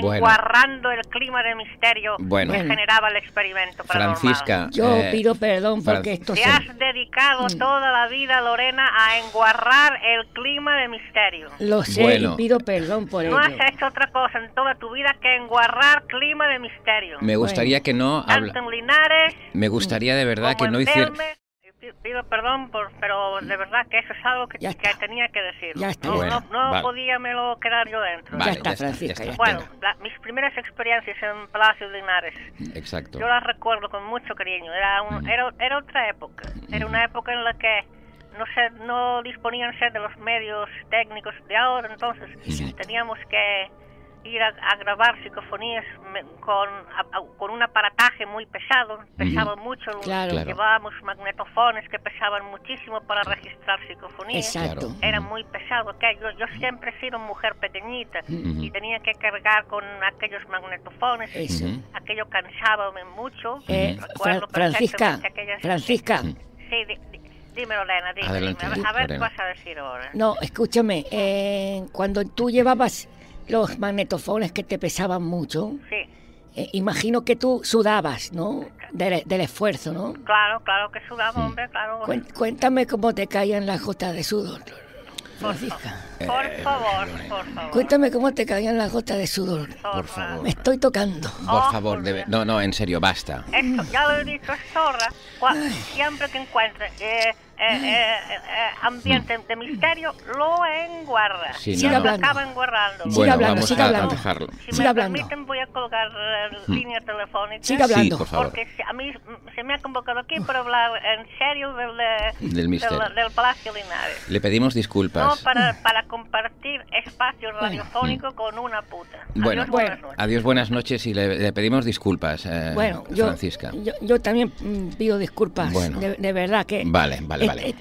Bueno. enguarrando el clima de misterio Bueno. que generaba el experimento paranormal. Francisca. Yo eh, pido perdón porque esto Te se... has dedicado toda la vida, Lorena, a enguarrar el clima de misterio. Lo sé Bueno. y pido perdón por No ello. has hecho otra cosa en toda tu vida que enguarrar clima de misterio. Me gustaría que no habla- Tanto en Linares Me gustaría de verdad que no hiciera. Pido perdón, por, pero de verdad que eso es algo que, que tenía que decir. Ya está. No, Bueno, no, no vale. podía me lo quedar yo dentro. Vale, Ya está, ya está, Francisca, ya está. Bueno, la- mis primeras experiencias en Palacio de Linares, Exacto. yo las recuerdo con mucho cariño. Era, un- era, era otra época. Era una época en la que no se, no disponían de los medios técnicos de ahora, entonces teníamos que ir a, a grabar psicofonías me- con, a- a- con un aparataje muy pesado, pesaba mucho, Claro. Llevábamos magnetofones que pesaban muchísimo para registrar psicofonías, Exacto. Era muy pesado, que yo, yo siempre he sido mujer pequeñita y tenía que cargar con aquellos magnetofones, Eso. Aquello cansaba mucho, Eh, Fra- Francisca, aquellas- Francisca, Sí, dime Lorena, dime, Adelante, a ver qué vas a decir ahora. no, escúchame, eh, cuando tú llevabas los magnetofones que te pesaban mucho, Sí, eh, imagino que tú sudabas, ¿no? Del, del esfuerzo, ¿no? claro, claro que sudaba, hombre, claro. Cuéntame cómo te caían las gotas de sudor, Francisca. Por favor, por favor. Cuéntame cómo te caían las gotas de sudor. Por favor. Me estoy tocando. Por favor, debe- no, no, en serio, basta. Esto, ya lo he dicho, es zorra. Siempre que encuentre eh, eh, eh, eh, ambiente de misterio, lo enguarda. Sí, y Siga lo hablando. acaba enguardando. Bueno, vamos a, a dejarlo. Si Siga me hablando. permiten, voy a colgar eh, Mm. línea telefónica. Siga hablando. Sí, por favor. Porque a mí se me ha convocado aquí para hablar en serio del, eh, Del misterio. del Palacio Linares. Le pedimos No disculpas. para, para compartir espacio radiofónico con una puta. Bueno, Adiós, buenas noches. adiós, buenas noches y le, le pedimos disculpas, eh, Bueno, yo, Francisca. yo, yo también mm, pido disculpas. Bueno. De, de verdad que. Vale, vale, eh, vale. eh,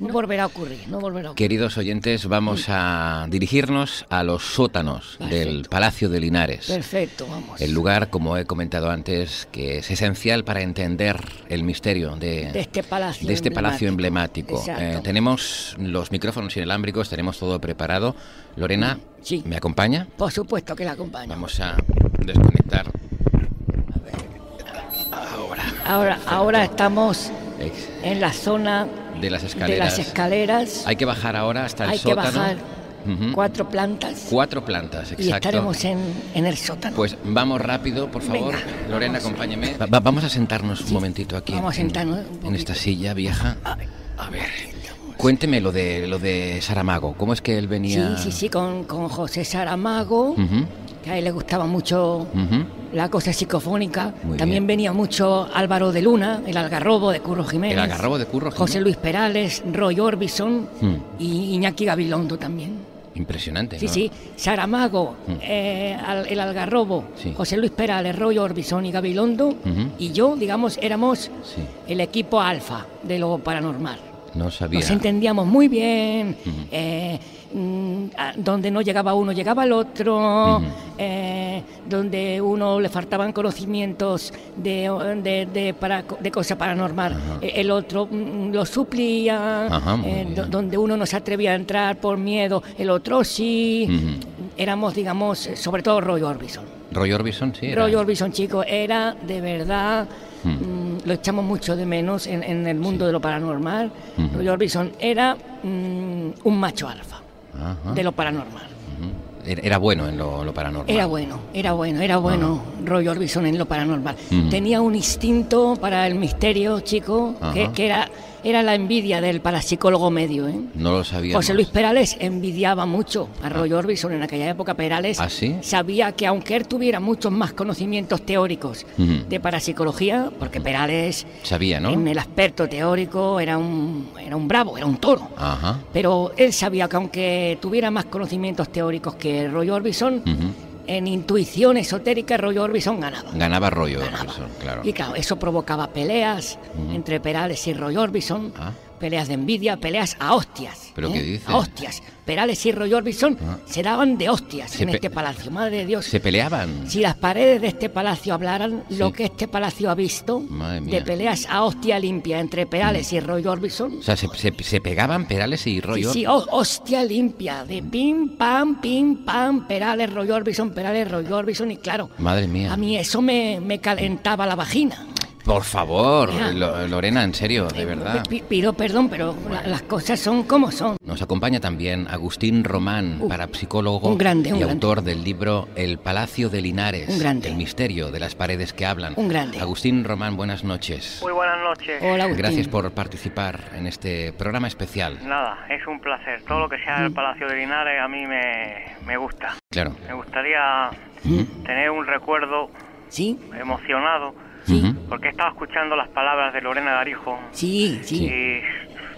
no volverá a ocurrir, no volverá a ocurrir. Queridos oyentes, vamos a dirigirnos a los sótanos del Palacio de Linares. Perfecto, vamos. El lugar, como he comentado antes, que es esencial para entender el misterio de, De este palacio de este palacio emblemático. Eh, tenemos los micrófonos inalámbricos, tenemos todo preparado. Lorena, ¿me acompaña? Por supuesto que la acompaño. Vamos a desconectar. Ahora, ahora estamos en la zona de las de escaleras. las escaleras. Hay que bajar ahora hasta el Hay que sótano. bajar cuatro plantas Cuatro plantas, y exacto. estaremos en, en el sótano. Pues vamos rápido, por favor. Venga, Lorena, acompáñame. Va- va- vamos a sentarnos un momentito aquí. Vamos a en- sentarnos un En, esta silla vieja. A ver. Cuénteme lo de lo de Saramago. ¿Cómo es que él venía? Sí, sí, sí, con, con José Saramago, Ujú, que a él le gustaba mucho la cosa psicofónica. Muy También venía mucho Álvaro de Luna, el algarrobo de Curro Jiménez. El algarrobo de Curro José Jiménez. Luis Perales, Roy Orbison Mm, y Iñaki Gabilondo también. Impresionante. Sí, ¿no? sí, Saramago, Mm. eh, al- el algarrobo, Sí. José Luis Perales, Roy Orbison y Gabilondo. Y yo, digamos, éramos Sí. el equipo alfa de lo paranormal. No sabía. Nos entendíamos muy bien, eh, mm, donde no llegaba uno llegaba el otro, eh, donde uno le faltaban conocimientos de, de, de, para, de cosa paranormal, eh, el otro mm, lo suplía, eh, do- donde uno no se atrevía a entrar por miedo, el otro sí. Éramos, digamos, eh, sobre todo Roy Orbison. Roy Orbison, sí. era- Roy Orbison, chico, era de verdad, Mm. mm, lo echamos mucho de menos en, en el mundo de lo paranormal. Roy Orbison era mm, un macho alfa Ajá. de lo paranormal. Ujú. Era bueno en lo, lo paranormal. Era bueno, era bueno, era bueno Roy Orbison en lo paranormal. Tenía un instinto para el misterio, chico, que, Ajá. que era, era la envidia del parapsicólogo medio. ¿eh? No lo sabía. José Luis Perales envidiaba mucho a Roy Orbison en aquella época. Perales ¿Ah, sí? sabía que aunque él tuviera muchos más conocimientos teóricos de parapsicología, porque Perales Sabía, ¿no? en el aspecto teórico era un, era un bravo, era un toro. Ajá. Pero él sabía que aunque tuviera más conocimientos teóricos que Roy Orbison. En intuición esotérica Roy Orbison ganaba. Ganaba Roy Orbison, claro. Y claro, eso provocaba peleas entre Perales y Roy Orbison, Ah. Peleas de envidia, peleas a hostias. ¿Pero ¿eh? qué dice? A hostias. Perales y Roy Orbison Ah. se daban de hostias Se en este palacio. Madre de Dios. Se peleaban. Si las paredes de este palacio hablaran lo que este palacio ha visto de peleas a hostia limpia entre Perales y Roy Orbison. O sea, se, se- se pegaban Perales y Roy Sí, Or- sí, ho- hostia limpia, de pim, pam, pim, pam, Perales, Roy Orbison, Perales, Roy Orbison, y claro, Madre mía. a mí eso me, me calentaba la vagina. Por favor, Lorena, en serio, de verdad. Pi- Pido perdón, pero la- las cosas son como son. Nos acompaña también Agustín Román, parapsicólogo un grande, un y grande. autor del libro El Palacio de Linares, Un grande. el misterio de las paredes que hablan. Un grande. Agustín Román, buenas noches. Muy buenas noches. Hola, Agustín. Gracias por participar en este programa especial. Nada, es un placer. Todo lo que sea Mm. el Palacio de Linares a mí me, me gusta. Claro. Me gustaría tener un recuerdo ¿Sí? emocionado porque he estado escuchando las palabras de Lorena Garijo Sí, sí. y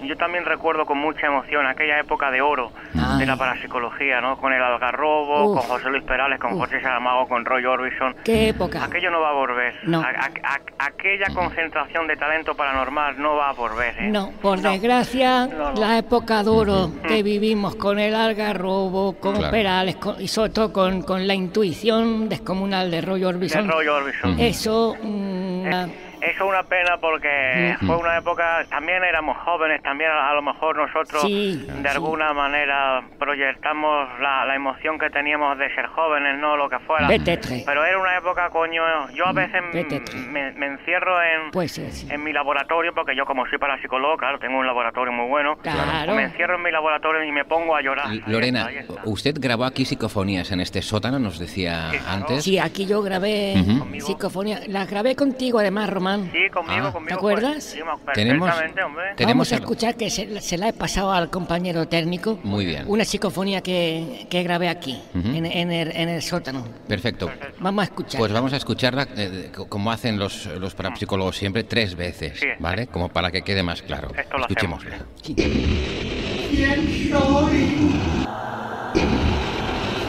yo también recuerdo con mucha emoción aquella época de oro de la parapsicología, ¿no? Con el Algarrobo, Uf. con José Luis Perales, con Uf. José Saramago, con Roy Orbison. ¿Qué época? Aquello no va a volver. No. A- a- a- aquella concentración de talento paranormal no va a volver. ¿eh? No, por desgracia, la época duro que vivimos con el algarrobo, con Claro. Perales con- y sobre todo con, con la intuición descomunal de Roy Orbison. De Roy Orbison. Eso, mm, la- Eso es una pena porque fue una época, también éramos jóvenes, también a, a lo mejor nosotros Sí, de alguna manera proyectamos la, la emoción que teníamos de ser jóvenes, no lo que fuera. Peut-être. Pero era una época, coño, yo a veces me, me encierro en, sí. en mi laboratorio, porque yo como soy parapsicólogo, claro, tengo un laboratorio muy bueno. Claro. Me encierro en mi laboratorio y me pongo a llorar. Lorena, está, ahí está. usted grabó aquí psicofonías en este sótano, nos decía antes. Sí, aquí yo grabé Ujú. psicofonía. Las grabé contigo además, Román. Sí, conmigo, Ah. conmigo. ¿Te pues, acuerdas? sí, me- Tenemos- hombre. Vamos a escuchar que se, se la he pasado al compañero técnico. Muy bien. Una psicofonía que, que grabé aquí, en, en el, en el sótano. Perfecto. Vamos a escuchar. Pues vamos a escucharla eh, co- como hacen los, los parapsicólogos siempre, tres veces, ¿vale? Como para que quede más claro. Esto lo. Escuchémosla. ¿Quién soy?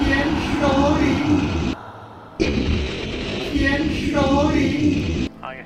¿Quién soy? ¿Quién soy?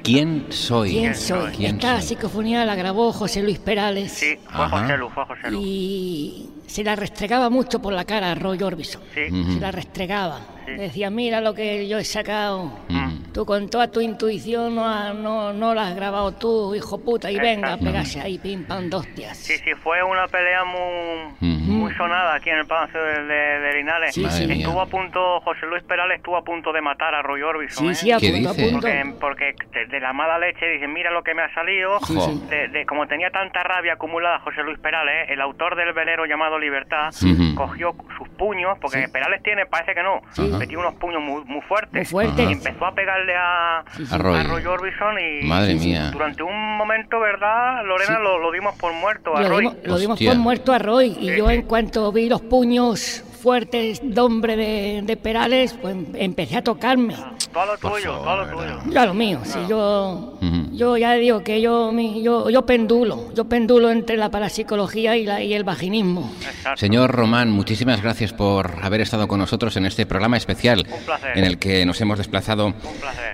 ¿Quién soy? ¿Quién soy? ¿Quién Esta soy? psicofonía la grabó José Luis Perales. Sí, fue Ajá. José Lu, fue José Lu. Y se la restregaba mucho por la cara a Roy Orbison. Sí. Se la restregaba. Decía, mira lo que yo he sacado. Mm. Tú con toda tu intuición no, ha- no, no la has grabado tú, hijo puta, y venga, Exacto. pegarse ahí, pim, pam, dos hostias. Sí, sí, fue una pelea muy, muy sonada aquí en el Palacio de, de- de Linares. Sí, sí. Estuvo mía. a punto, José Luis Perales estuvo a punto de matar a Roy Orbison. Sí, ¿eh? sí, a ¿Qué punto, a punto. Porque, porque de, de la mala leche dicen, mira lo que me ha salido. Sí, sí. De, de- como tenía tanta rabia acumulada José Luis Perales, el autor del velero llamado Libertad, cogió sus puños, porque Perales tiene, parece que no, Sí. metió unos puños muy, muy fuertes. Muy fuertes. Y empezó a pegarle a, A Roy. a Roy Orbison y Madre mía. durante un momento, ¿verdad, Lorena? Lo, lo dimos por muerto a Lo Roy. dimos, lo dimos por muerto a Roy y yo en cuanto vi los puños fuertes de hombre de, de Perales, pues empecé a tocarme. Todo lo tuyo, todo lo tuyo. Ya lo mío, si yo, yo ya digo que yo, mi- yo, yo pendulo, yo pendulo entre la parapsicología y, la, y el vaginismo. Señor Román, muchísimas gracias por haber estado con nosotros en este programa especial en el que nos hemos desplazado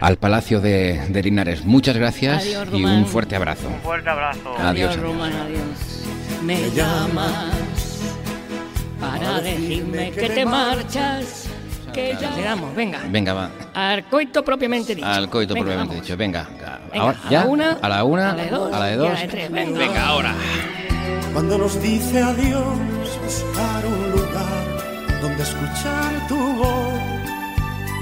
al Palacio de, de Linares. Muchas gracias Adiós, y un fuerte abrazo. Un fuerte abrazo. Adiós, adiós. Román, adiós. Me llamas para decirme que te marchas, que ya... Llegamos, venga. Venga, va. Al coito propiamente dicho. Al coito Venga, propiamente vamos. dicho. Venga. Venga, Ahora, a ¿ya? la una, a la una, a la de dos, a la de y a dos. la de tres. Venga. ahora. Cuando nos dice adiós, buscar un lugar donde escuchar tu voz.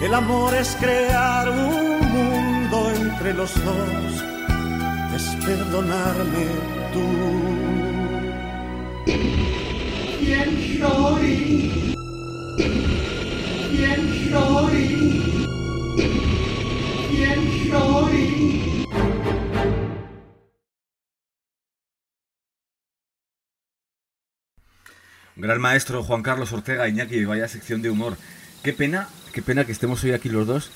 El amor es crear un mundo entre los dos, es perdonarme tú. Gran maestro Juan Carlos Ortega Iñaki, vaya sección de humor. Qué pena, qué pena que estemos hoy aquí los dos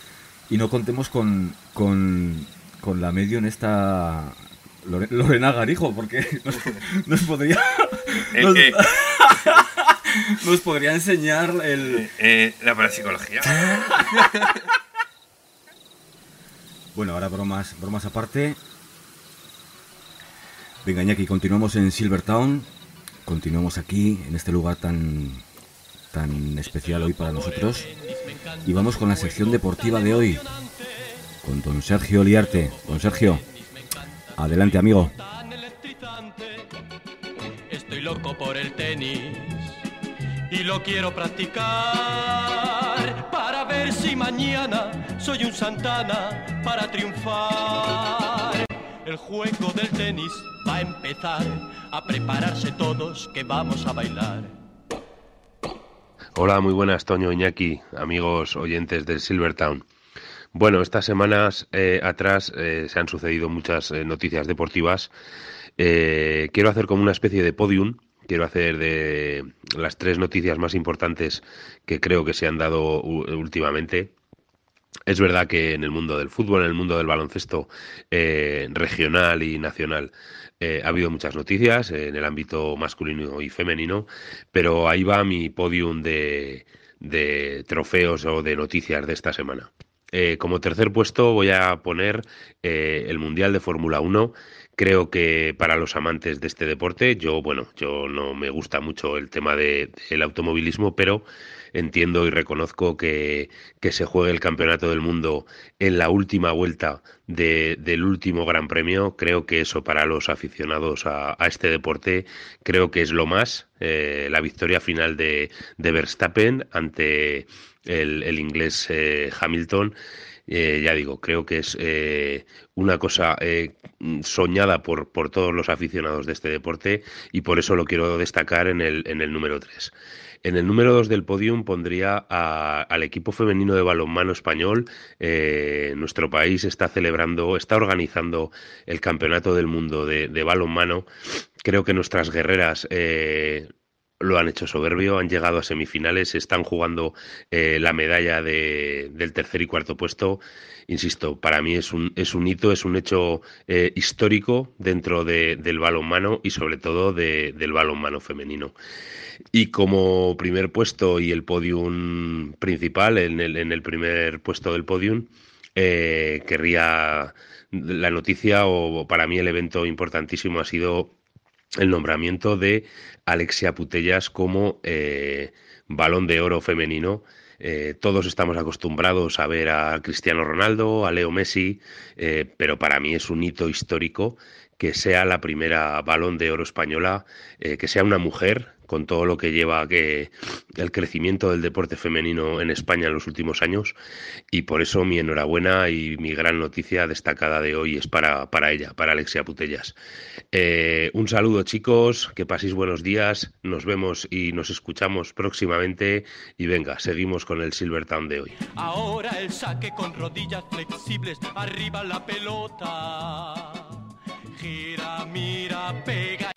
y no contemos con, con, con la medio en esta Lore- Lorena Garijo, porque nos, nos podría ¿El nos, nos podría enseñar el Eh, la parapsicología. Bueno, ahora bromas, bromas aparte. Venga, Iñaki, continuamos en Silvertown. Continuamos aquí, en este lugar tan, tan especial hoy para nosotros. Y vamos con la sección deportiva de hoy. Con don Sergio Liarte. Don Sergio, adelante, amigo. Estoy loco por el tenis y lo quiero practicar para ver si mañana soy un Santana para triunfar. El juego del tenis va a empezar a prepararse todos que vamos a bailar. Hola, muy buenas, Toño Iñaki, amigos oyentes del Silvertown. Bueno, estas semanas eh, atrás eh, se han sucedido muchas eh, noticias deportivas. Quiero hacer como una especie de podium. Quiero hacer de las tres noticias más importantes que creo que se han dado últimamente. Es verdad que en el mundo del fútbol, en el mundo del baloncesto regional y nacional, ha habido muchas noticias en el ámbito masculino y femenino, pero ahí va mi podium de trofeos o de noticias de esta semana. Eh, como tercer puesto voy a poner eh, el Mundial de Fórmula 1. Creo que para los amantes de este deporte, yo, bueno, yo no me gusta mucho el tema de- del automovilismo, pero entiendo y reconozco que, que se juegue el campeonato del mundo en la última vuelta de- del último Gran Premio. Creo que eso para los aficionados a, a este deporte, creo que es lo más. eh, la victoria final de, de Verstappen ante el, el inglés eh, Hamilton. Eh, ya digo, creo que es eh, una cosa eh, soñada por, por todos los aficionados de este deporte y por eso lo quiero destacar en el, en el número 3. En el número 2 del podium pondría al equipo femenino de balonmano español. Nuestro país está celebrando, está organizando el Campeonato del Mundo de, balonmano. Creo que nuestras guerreras lo han hecho soberbio, han llegado a semifinales, están jugando eh, la medalla de- del tercer y cuarto puesto. Insisto, para mí es un, es un hito, es un hecho eh, histórico dentro de- del balonmano y sobre todo de- del balonmano femenino. Y como primer puesto y el podium principal, en el, en el primer puesto del podium, eh, querría la noticia o para mí el evento importantísimo ha sido el nombramiento de Alexia Putellas como eh, balón de oro femenino. Eh, todos estamos acostumbrados a ver a Cristiano Ronaldo, a Leo Messi, eh, pero para mí es un hito histórico que sea la primera balón de oro española, que sea una mujer, con todo lo que lleva que el crecimiento del deporte femenino en España en los últimos años. Y por eso mi enhorabuena y mi gran noticia destacada de hoy es para, para ella, para Alexia Putellas. Eh, un saludo chicos, que paséis buenos días, nos vemos y nos escuchamos próximamente y venga, seguimos con el Silvertown de hoy. Ahora el saque con rodillas flexibles, arriba la pelota. Gira, mira, pega.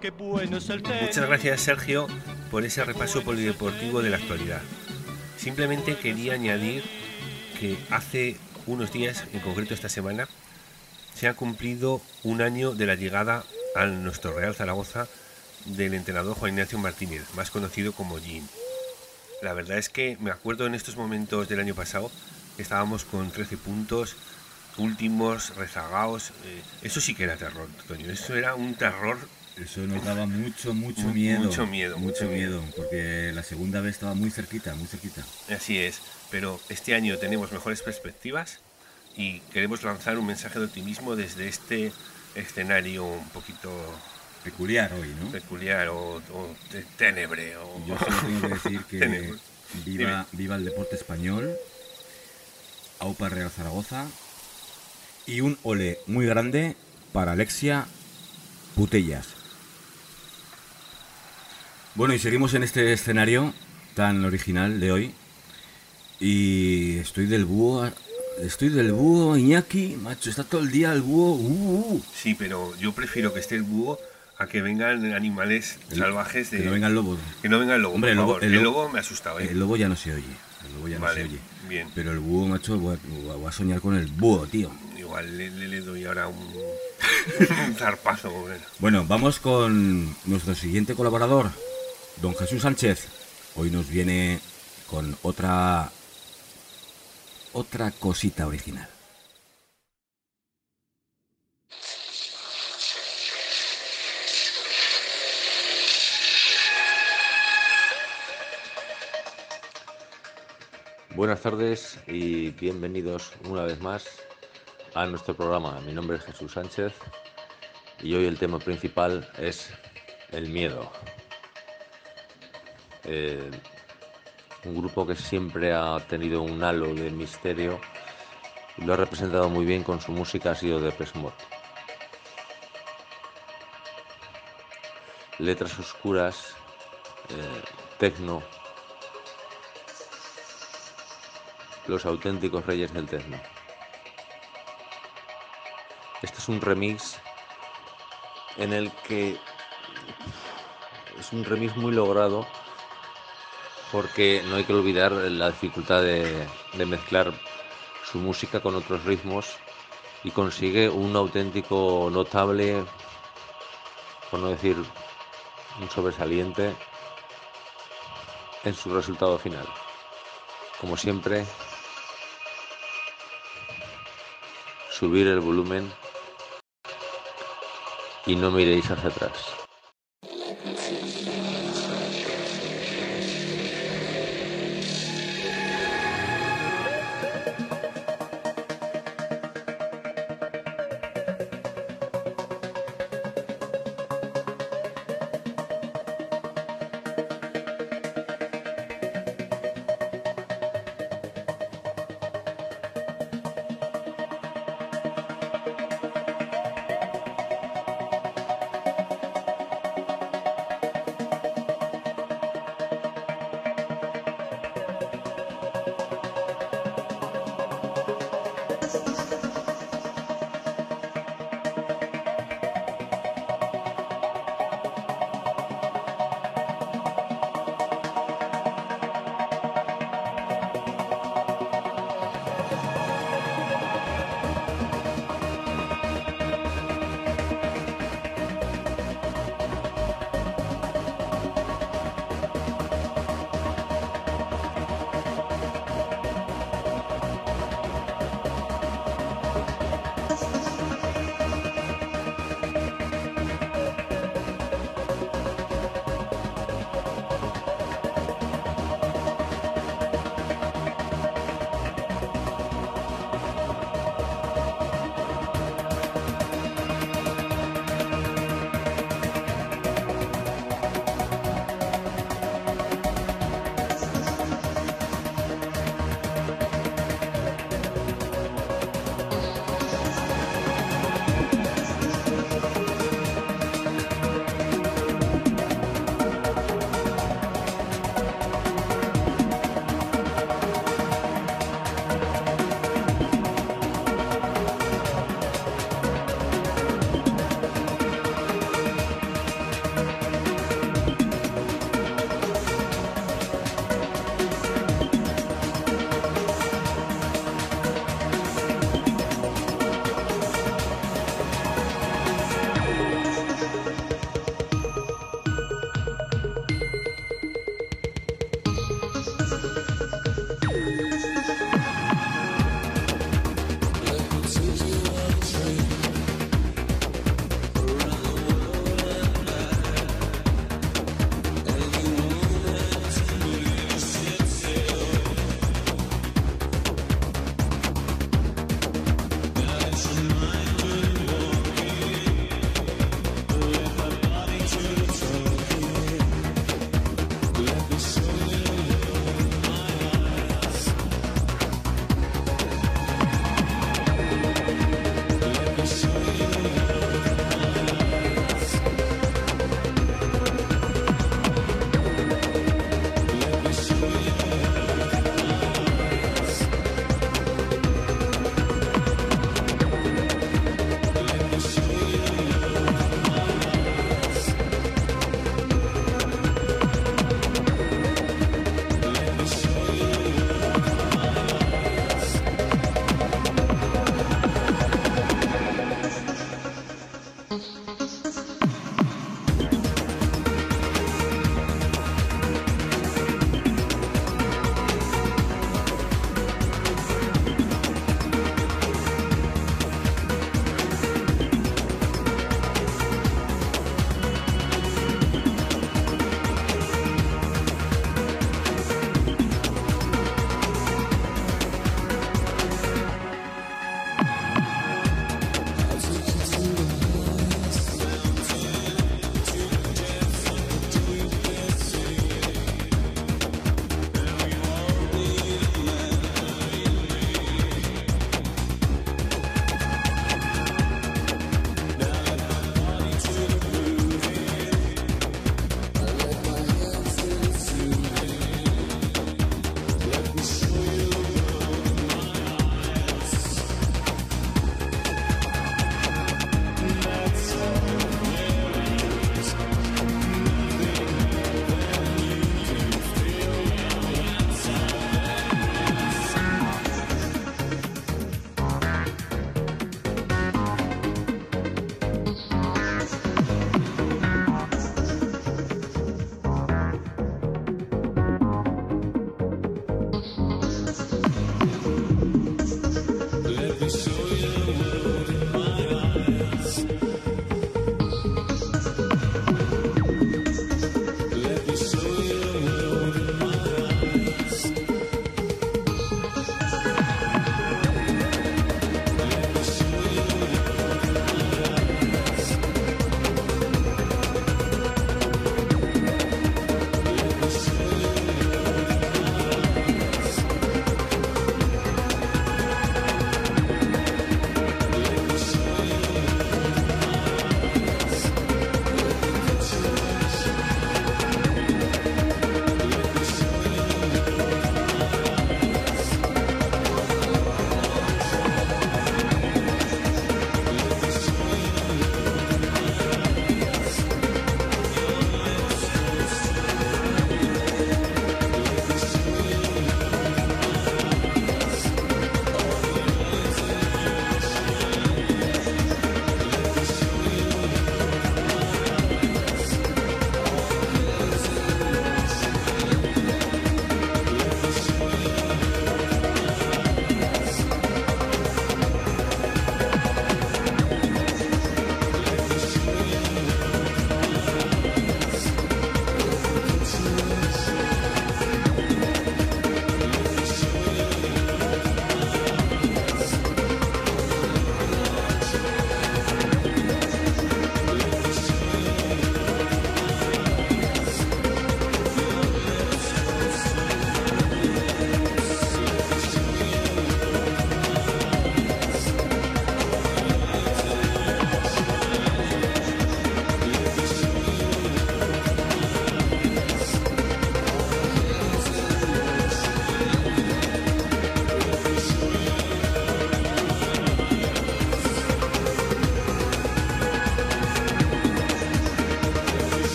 ¡Qué bueno es el tenis! Muchas gracias Sergio por ese repaso polideportivo de la actualidad. Simplemente quería añadir que hace unos días, en concreto esta semana, se ha cumplido un año de la llegada a nuestro Real Zaragoza del entrenador Juan Ignacio Martínez, más conocido como Jim. La verdad es que me acuerdo en estos momentos del año pasado estábamos con 13 puntos, últimos, rezagados. eh, eso sí que era terror, Toño. Eso era un terror. Eso nos daba mucho, mucho Mu- miedo. Mucho miedo, Mucho miedo, porque la segunda vez estaba muy cerquita, muy cerquita. Así es, pero este año tenemos mejores perspectivas y queremos lanzar un mensaje de optimismo desde este escenario un poquito Peculiar hoy, ¿no? peculiar o, o tenebre. O... Yo solo tengo que decir que viva, viva el deporte español, AUPA Real Zaragoza y un ole muy grande para Alexia Putellas. Bueno, y seguimos en este escenario tan original de hoy. Y estoy del búho, estoy del búho, Iñaki, macho, está todo el día el búho. uh, uh. Sí, pero yo prefiero que esté el búho a que vengan animales El- salvajes de... que no vengan lobos. Que no venga el lobo, Hombre, por el lobo- favor. el El lobo- lobo me ha asustado, ¿eh? El lobo ya no se oye. El lobo ya Vale, no se oye. bien. Pero el búho, macho, voy a, voy a soñar con el búho, tío. Igual le, le- le doy ahora un, un zarpazo. bueno. Bueno, vamos con nuestro siguiente colaborador, Don Jesús Sánchez hoy nos viene con otra otra cosita original. Buenas tardes y bienvenidos una vez más a nuestro programa. Mi nombre es Jesús Sánchez y hoy el tema principal es el miedo. Eh, un grupo que siempre ha tenido un halo de misterio y lo ha representado muy bien con su música ha sido Depeche Mode. Letras oscuras, eh, tecno, los auténticos reyes del techno. Este es un remix en el que es un remix muy logrado porque no hay que olvidar la dificultad de, mezclar su música con otros ritmos y consigue un auténtico notable, por no decir un sobresaliente, en su resultado final. Como siempre, subir el volumen y no miréis hacia atrás.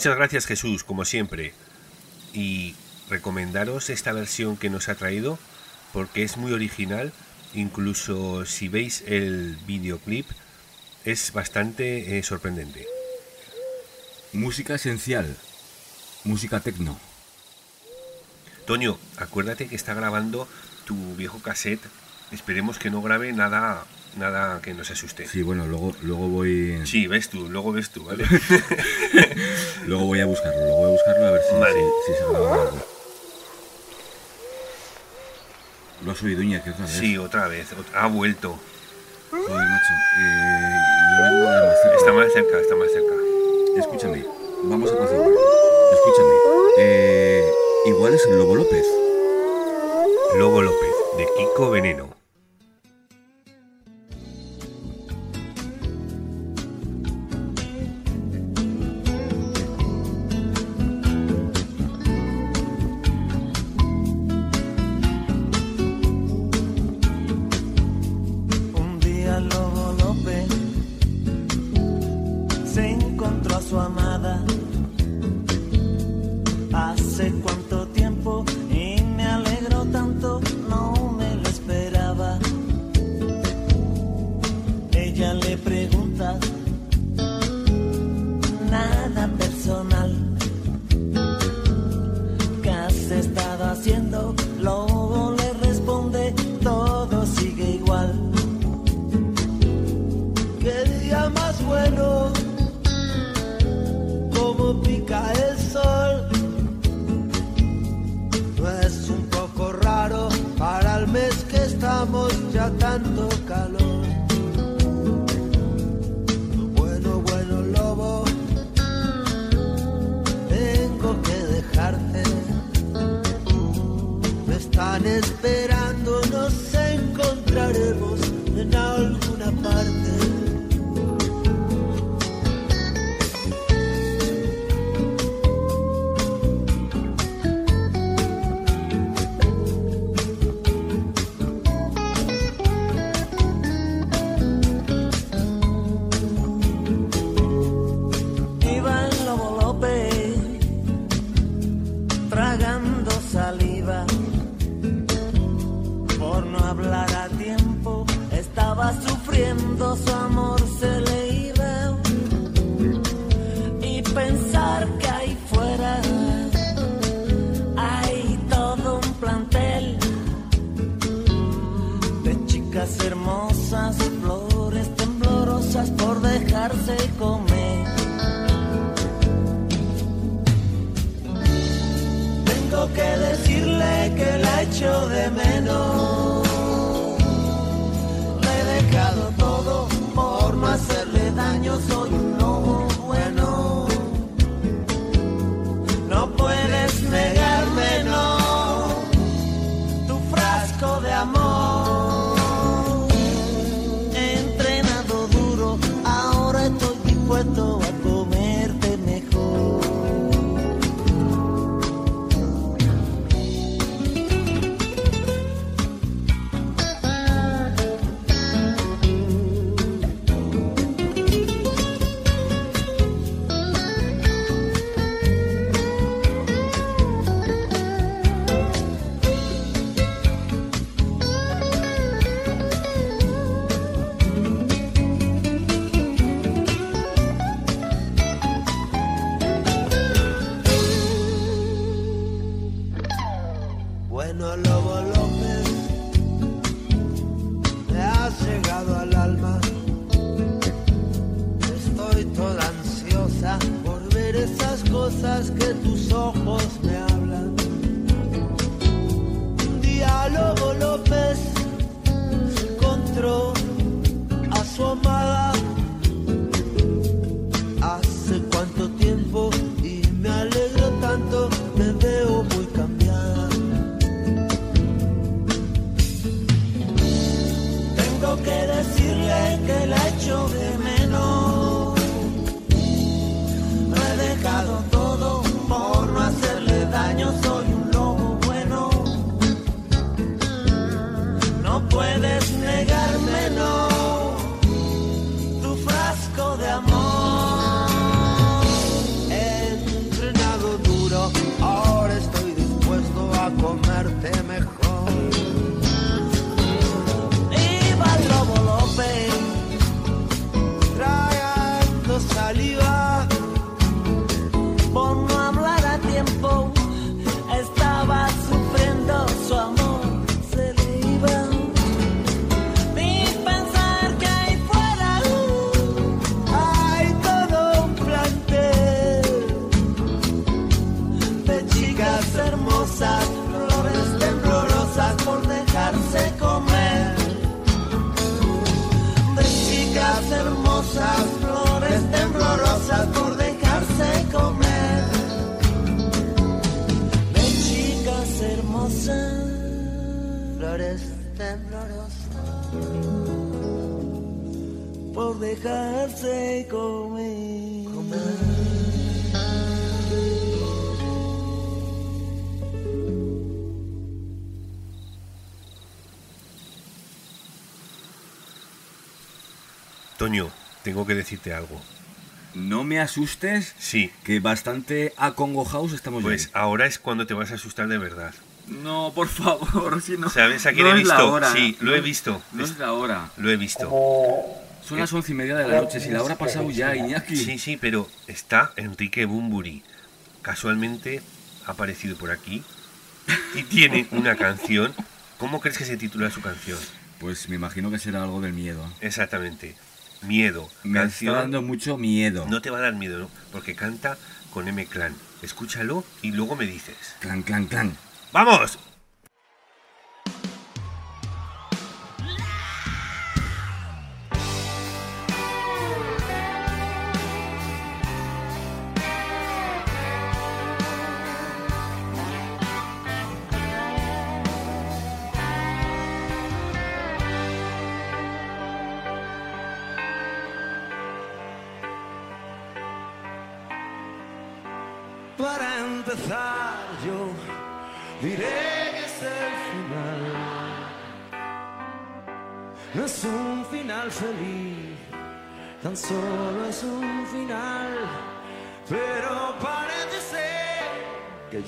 Muchas gracias Jesús, como siempre. Y recomendaros esta versión que nos ha traído porque es muy original. Incluso si veis el videoclip es bastante eh, sorprendente. Música esencial. Música tecno. Toño, acuérdate que está grabando tu viejo cassette. Esperemos que no grabe nada nada que nos asuste. Sí, bueno, luego, luego voy. Sí, ves tú, luego ves tú, ¿vale? luego voy a buscarlo, luego voy a buscarlo a ver si, Vale. si- si se algo. ¿Lo has oído, Iñaki, otra vez? Sí, otra vez. Ha vuelto. Joder, macho. Eh, yo vengo de más cerca. Está más cerca, está más cerca. Escúchame, vamos a apaciguar. Escúchame. Eh, igual es el Lobo López. Lobo López, de Kiko Veneno. Echo de menos. Tengo que decirte algo. No me asustes. Sí. Que bastante acongojados estamos Pues ahora es cuando te vas a asustar de verdad. No, por favor, si no. ¿Sabes a quién no he es la visto? hora. Sí, lo he visto. No es la hora. Lo he visto. Son las once y media de la noche. Si la hora ha pasado ya, Iñaki. Sí, sí, pero está Enrique Bumburi. Casualmente ha aparecido por aquí y tiene una canción. ¿Cómo crees que se titula su canción? Pues me imagino que será algo del miedo. Exactamente. Miedo. Me canción. está dando mucho miedo. No te va a dar miedo, ¿no? Porque canta con M Clan. Escúchalo y luego me dices. Clan, clan, clan. ¡Vamos!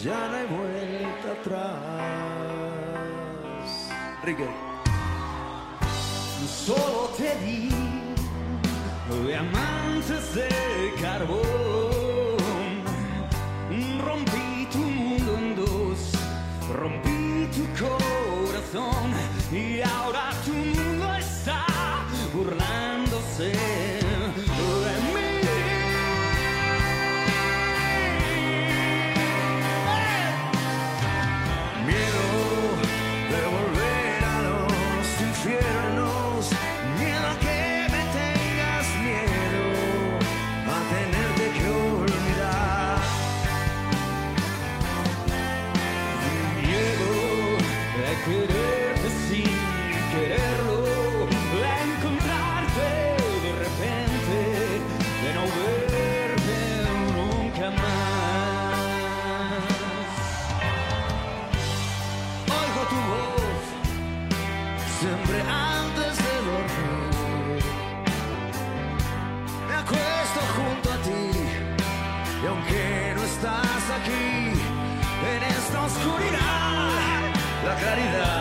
ya no hay vuelta atrás. Rigue. Solo te di diamantes de carbón. Rompí tu mundo en dos, rompí tu corazón y la claridad.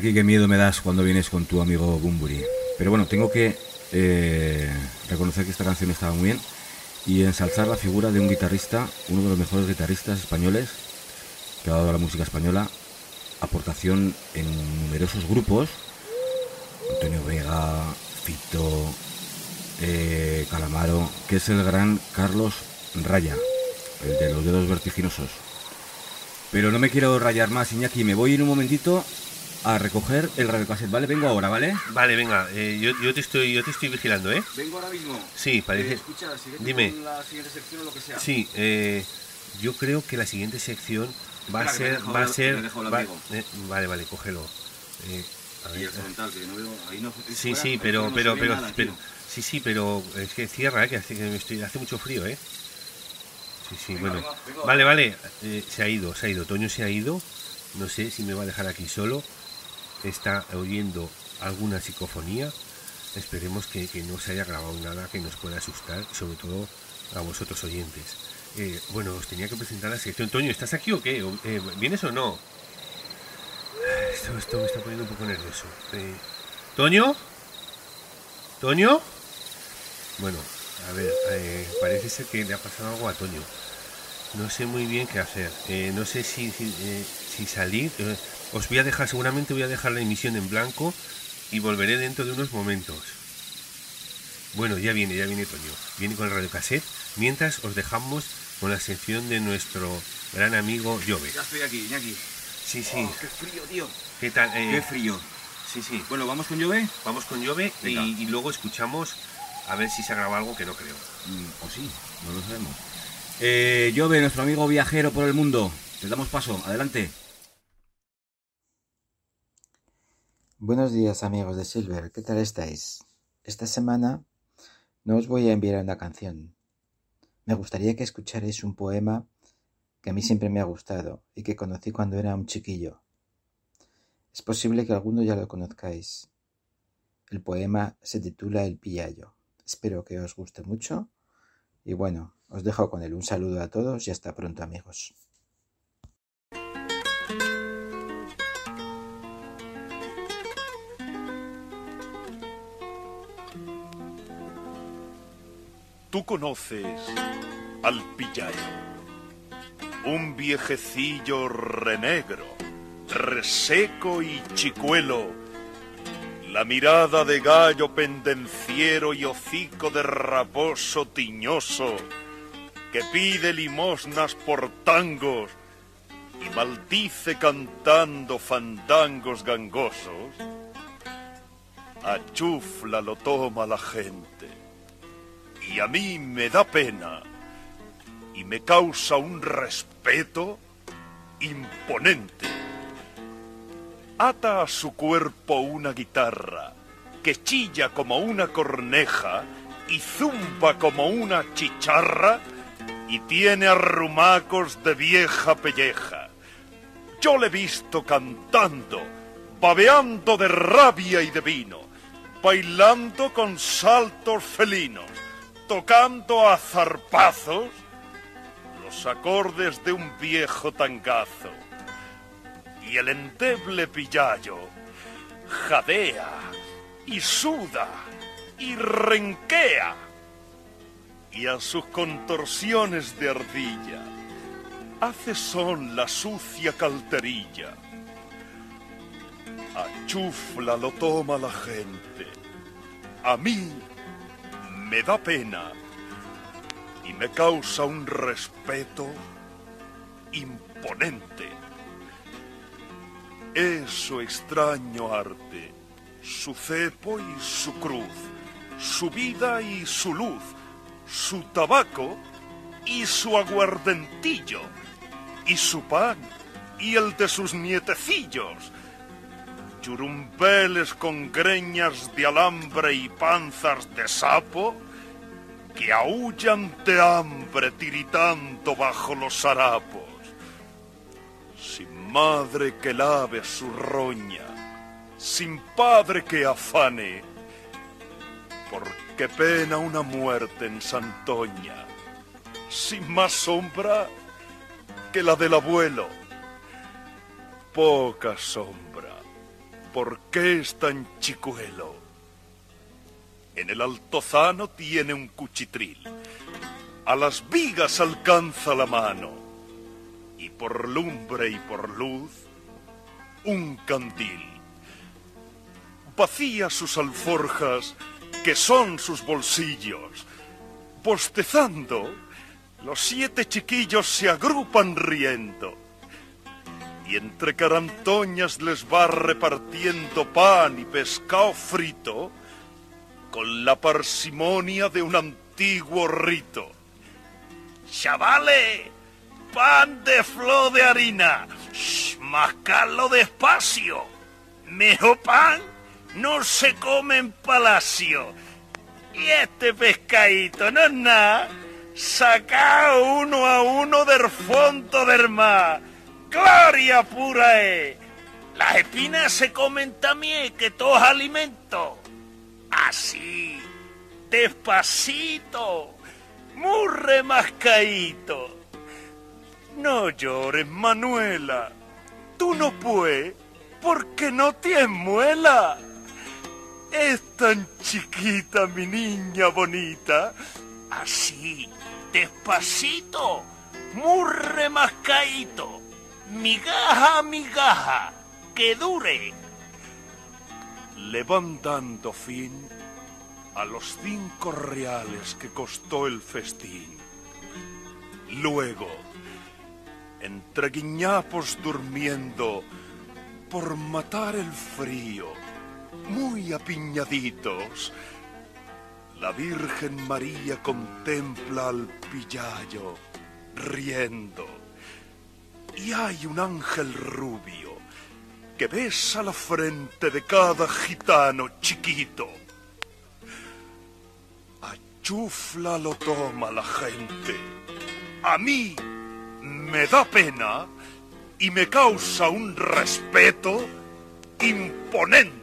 Iñaki, qué miedo me das cuando vienes con tu amigo Bumburi. Pero bueno, tengo que eh, reconocer que esta canción estaba muy bien y ensalzar la figura de un guitarrista, uno de los mejores guitarristas españoles que ha dado a la música española, aportación en numerosos grupos, Antonio Vega, Fito, eh, Calamaro, que es el gran Carlos Raya, el de los dedos vertiginosos. Pero no me quiero rayar más, Iñaki, me voy en un momentito a recoger el radiocassette, ¿vale? Vengo ahora, ¿vale? Vale, venga, eh, yo, yo te estoy, yo te estoy vigilando, ¿eh? Vengo ahora mismo. Sí, parece. Eh, escucha, Dime. con la siguiente sección o lo que sea. Sí, eh, yo creo que la siguiente sección va a Espera, ser, va a ser, va- eh, vale, vale, cógelo. Eh, a Y ver, el frontal, que no veo, ahí no, Sí, fuera, sí, ahí pero, no pero, pero, nada, pero- sí, sí, pero es que cierra, eh, que hace, que me estoy, hace mucho frío, eh. Sí, sí, Venga, bueno. venga, venga. Vale, vale, eh, se ha ido, se ha ido. Toño se ha ido. No sé si me va a dejar aquí solo. Está oyendo alguna psicofonía. Esperemos que, que no se haya grabado nada que nos pueda asustar, sobre todo a vosotros oyentes. Eh, bueno, os tenía que presentar la sección. Toño, ¿estás aquí o qué? Eh, ¿Vienes o no? Esto, esto me está poniendo un poco nervioso. Eh, ¿Toño? ¿Toño? Bueno, a ver, parece ser que le ha pasado algo a Toño. No sé muy bien qué hacer. Eh, no sé si, si, eh, si salir. eh, os voy a dejar, seguramente voy a dejar la emisión en blanco y volveré dentro de unos momentos. Bueno, ya viene, ya viene Toño. Viene con el radiocassette. Mientras os dejamos con la sección de nuestro gran amigo Jove. Ya estoy aquí, Iñaki. Sí, sí. Oh, qué frío, tío. ¿Qué tal? Qué frío. Sí, sí. Bueno, ¿vamos con Jove? Vamos con Jove y, luego escuchamos a ver si se ha grabado algo que no creo. Mm, o sí, no lo sabemos. Eh, nuestro amigo viajero por el mundo. Le damos paso, adelante. Buenos días amigos de Silver, ¿qué tal estáis? Esta semana no os voy a enviar una canción. Me gustaría que escucharais un poema que a mí siempre me ha gustado y que conocí cuando era un chiquillo. Es posible que alguno ya lo conozcáis. El poema se titula El Pillayo. Espero que os guste mucho y bueno, os dejo con él. Un saludo a todos y hasta pronto amigos. Tú conoces al pillayo, un viejecillo renegro, reseco y chicuelo, la mirada de gallo pendenciero y hocico de raposo tiñoso, que pide limosnas por tangos y maldice cantando fandangos gangosos. A lo toma la gente y a mí me da pena y me causa un respeto imponente. Ata a su cuerpo una guitarra que chilla como una corneja y zumba como una chicharra y tiene arrumacos de vieja pelleja. Yo le he visto cantando, babeando de rabia y de vino, bailando con saltos felinos, tocando a zarpazos los acordes de un viejo tangazo. Y el endeble pillayo jadea y suda y renquea. Y a sus contorsiones de ardilla hace son la sucia calterilla. A lo toma la gente. A mí me da pena y me causa un respeto imponente. Es su extraño arte, su cepo y su cruz, su vida y su luz, su tabaco y su aguardentillo, y su pan y el de sus nietecillos, churumbeles con greñas de alambre y panzas de sapo que aullan de hambre tiritando bajo los harapos. Sin madre que lave su roña, sin padre que afane, porque pena una muerte en Santoña, sin más sombra que la del abuelo. Poca sombra, ¿por qué es tan chicuelo? En el altozano tiene un cuchitril, a las vigas alcanza la mano, y por lumbre y por luz, un candil. Vacía sus alforjas, que son sus bolsillos. Bostezando, los siete chiquillos se agrupan riendo. Y entre carantoñas les va repartiendo pan y pescado frito con la parsimonia de un antiguo rito. Chavales, pan de flor de harina, mascarlo despacio. Mejor pan no se come en palacio. Y este pescadito no es nada, sacado uno a uno del fondo del mar. ¡Gloria pura es! Las espinas se comen también, que todo es alimento. Así, despacito, muy remascadito. No llores, Manuela. Tú no puedes porque no tienes muela. Es tan chiquita mi niña bonita. Así, despacito, muy remascadito. Migaja, migaja, que dure. Le van dando fin a los cinco reales que costó el festín. Luego, entre guiñapos durmiendo, por matar el frío, muy apiñaditos, la Virgen María contempla al pillayo riendo. Y hay un ángel rubio que besa la frente de cada gitano chiquito. A lo toma la gente. A mí me da pena y me causa un respeto imponente.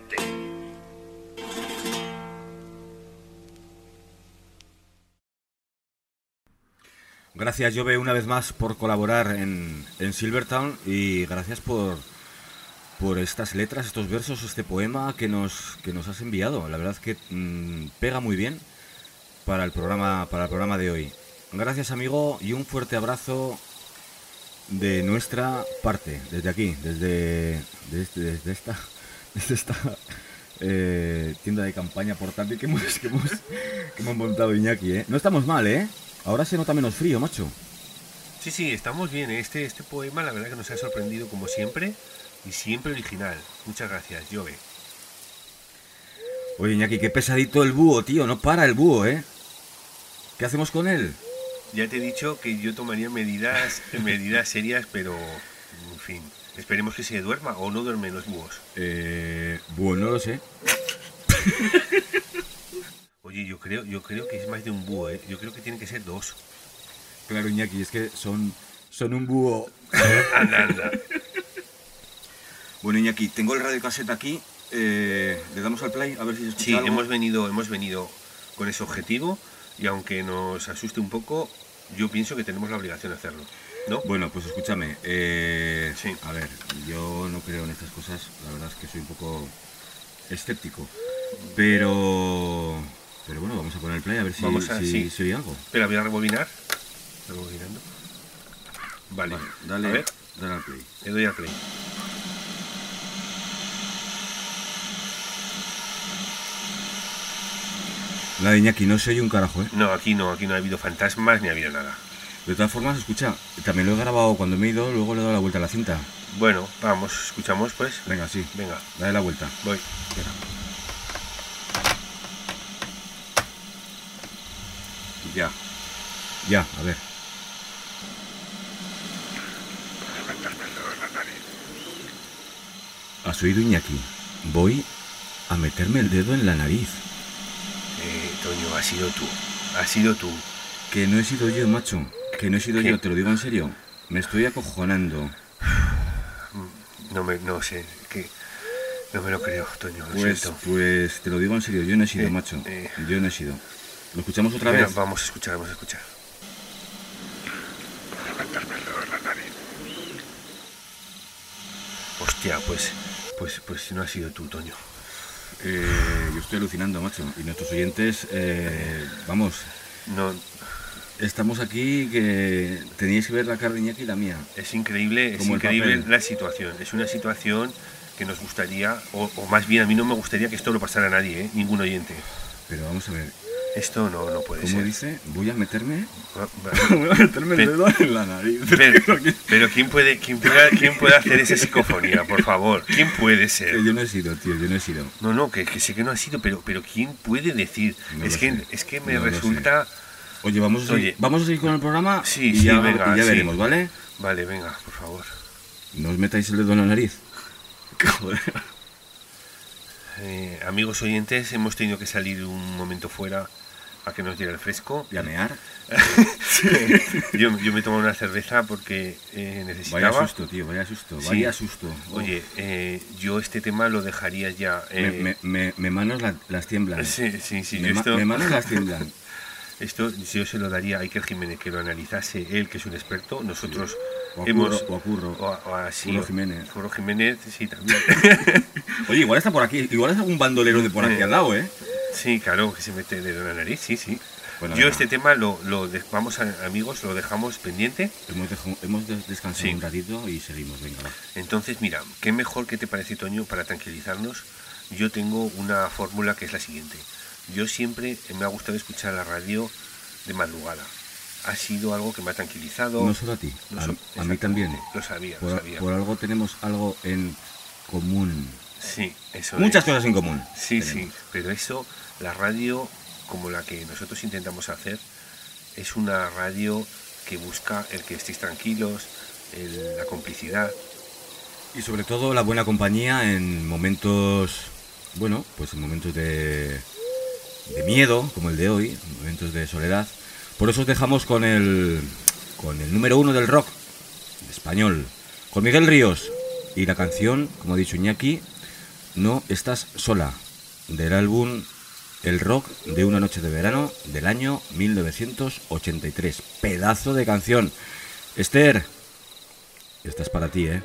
Gracias, Jove, una vez más por colaborar en, en Silvertown y gracias por, por estas letras, estos versos, este poema que nos, que nos has enviado. La verdad es que mm, pega muy bien para el, programa, para el programa de hoy. Gracias, amigo, y un fuerte abrazo de nuestra parte, desde aquí, desde, desde, esta, desde esta eh, tienda de campaña portátil que hemos, que hemos, que hemos montado Iñaki. ¿eh? No estamos mal, ¿eh? Ahora se nota menos frío, macho. Sí, sí, estamos bien. ¿eh? Este, este poema, la verdad que nos ha sorprendido como siempre y siempre original. Muchas gracias, Jove. Oye, Iñaki, qué pesadito el búho, tío. No para el búho, ¿eh? ¿Qué hacemos con él? Ya te he dicho que yo tomaría medidas, medidas serias, pero en fin, esperemos que se duerma o no duermen los búhos. Eh, búho, no lo sé. Oye, yo creo, yo creo que es más de un búho, ¿eh? Yo creo que tienen que ser dos. Claro, Iñaki, es que son, son un búho. anda, anda. Bueno, Iñaki, tengo el radio cassette aquí. Eh, Le damos al play a ver si se escucha Sí, algo? hemos venido, hemos venido con ese objetivo y aunque nos asuste un poco, yo pienso que tenemos la obligación de hacerlo. ¿No? Bueno, pues escúchame. eh, A ver, yo no creo en estas cosas. La verdad es que soy un poco escéptico. Pero. Pero bueno, vamos a poner el play a ver si, Vamos a- si sí. se oye algo. Espera, voy a rebobinar. Rebobinando. Vale. dale, a ver. dale al play. Le doy al play. La de Iñaki, no se oye un carajo, ¿eh? No, aquí no, aquí no ha habido fantasmas ni ha habido nada. De todas formas, escucha, también lo he grabado cuando me he ido, luego le he dado la vuelta a la cinta. Bueno, vamos, escuchamos pues. Venga, sí. Venga. Dale la vuelta. Voy. Espera. Ya. Ya, a ver. ¿Has oído, Iñaki? Voy a meterme el dedo en la nariz. Eh, Toño, has sido tú. Has sido tú. Que no he sido yo, macho. Que no he sido ¿Qué? yo, te lo digo en serio. Me estoy acojonando. No me, no sé, que no me lo creo, Toño, lo Pues, siento. pues te lo digo en serio, yo no he sido, Eh, macho. eh. Yo no he sido. ¿Lo escuchamos otra vez? Vamos a escuchar, vamos a escuchar. la. Hostia, pues, pues, pues no ha sido tú, Toño. Eh, yo estoy alucinando, macho. Y nuestros oyentes, eh, vamos. No. Estamos aquí que teníais que ver la cara de y la mía. Es increíble, es increíble la situación. Es una situación que nos gustaría, o, más bien a mí no me gustaría que esto lo pasara a nadie, ¿eh? ningún oyente. Pero vamos a ver, esto no, no puede ¿Cómo ser. dice? Voy a meterme. Voy a meterme el dedo en la nariz. Pero, pero ¿quién, puede, quién, puede, quién puede hacer esa psicofonía, por favor? ¿Quién puede ser? Que yo no he sido, tío, yo no he sido. No, no, que, que sé que no ha sido, pero, pero ¿quién puede decir? No es, que, sé. es que me No resulta... Oye, vamos a, seguir, Oye. vamos a seguir con el programa Sí, y sí, ya, venga, y ya sí. veremos, ¿vale? Vale, venga, por favor. No os metáis el dedo en la nariz. Joder. Eh, amigos oyentes, hemos tenido que salir un momento fuera a que nos diera el fresco. ¿Y a mear? yo, yo me tomo una cerveza porque eh, necesitaba. Vaya susto, tío, vaya susto, Sí. vaya susto. Oye, eh, yo este tema lo dejaría ya. Me, eh, me, me, me manos la- las tiemblan. Sí, sí, sí. Me, esto- me manos las tiemblan. Esto yo se lo daría a Iker Jiménez que lo analizase él, que es un experto. Nosotros O a hemos. Curro, o a Curro. o a- o a- sí, Curro o- Jiménez. Curro Jiménez, sí, también. Oye, igual está por aquí, igual es algún bandolero de por aquí al lado, ¿eh? Sí, claro, que se mete en la nariz, sí, sí. Bueno, Yo este tema lo, lo de- vamos a- amigos, lo dejamos pendiente. Hemos, dejo- hemos des- descansado Sí. un ratito y seguimos, venga, va. Entonces, mira, qué mejor que te parece, Toño, para tranquilizarnos. Yo tengo una fórmula que es la siguiente. Yo siempre me ha gustado escuchar la radio de madrugada. Ha sido algo que me ha tranquilizado. No solo a ti, No a, so- a mí exactamente. también. Lo sabía, por, lo sabía. por algo tenemos algo en común. Sí, eso Muchas es. cosas en común. Sí, tenemos. sí, pero eso, la radio como la que nosotros intentamos hacer, es una radio que busca el que estéis tranquilos, el- la complicidad. Y sobre todo la buena compañía en momentos, bueno, pues en momentos de, de miedo, como el de hoy, en momentos de soledad. Por eso os dejamos con el, con el número uno del rock español, con Miguel Ríos. Y la canción, como ha dicho Iñaki, No estás sola, del álbum El rock de una noche de verano del año 1983. Pedazo de canción. Esther, esta es para ti, ¿eh?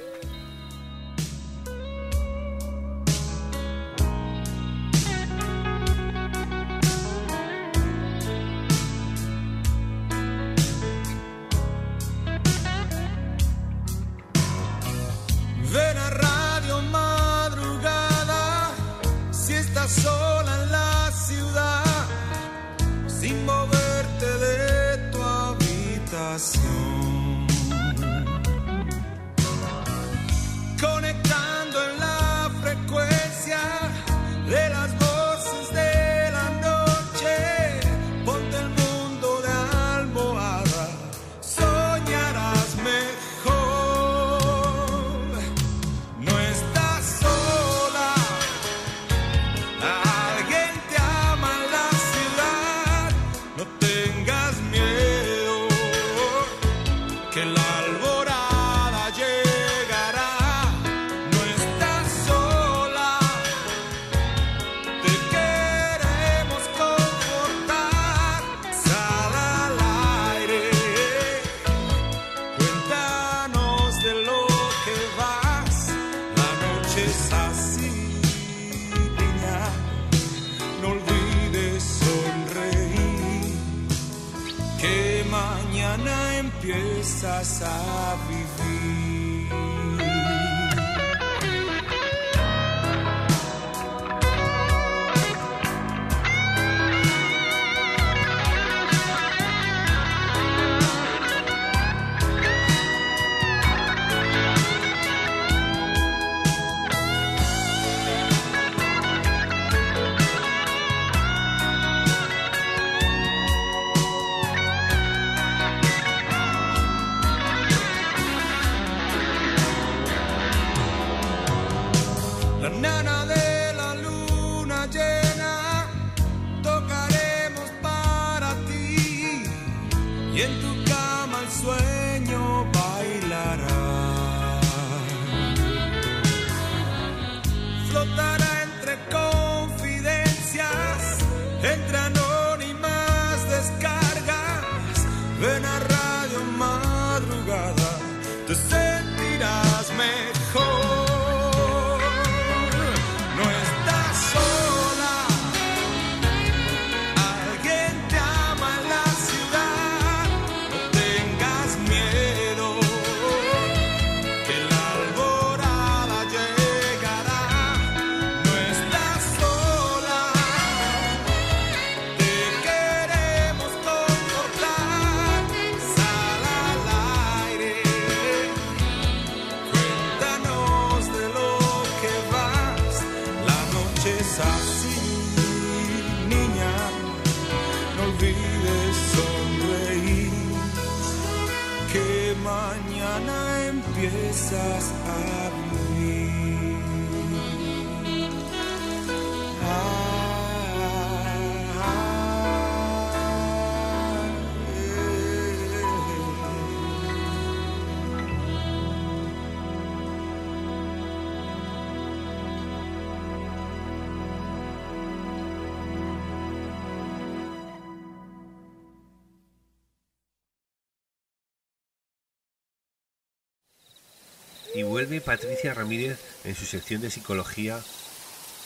Vuelve Patricia Ramírez en su sección de psicología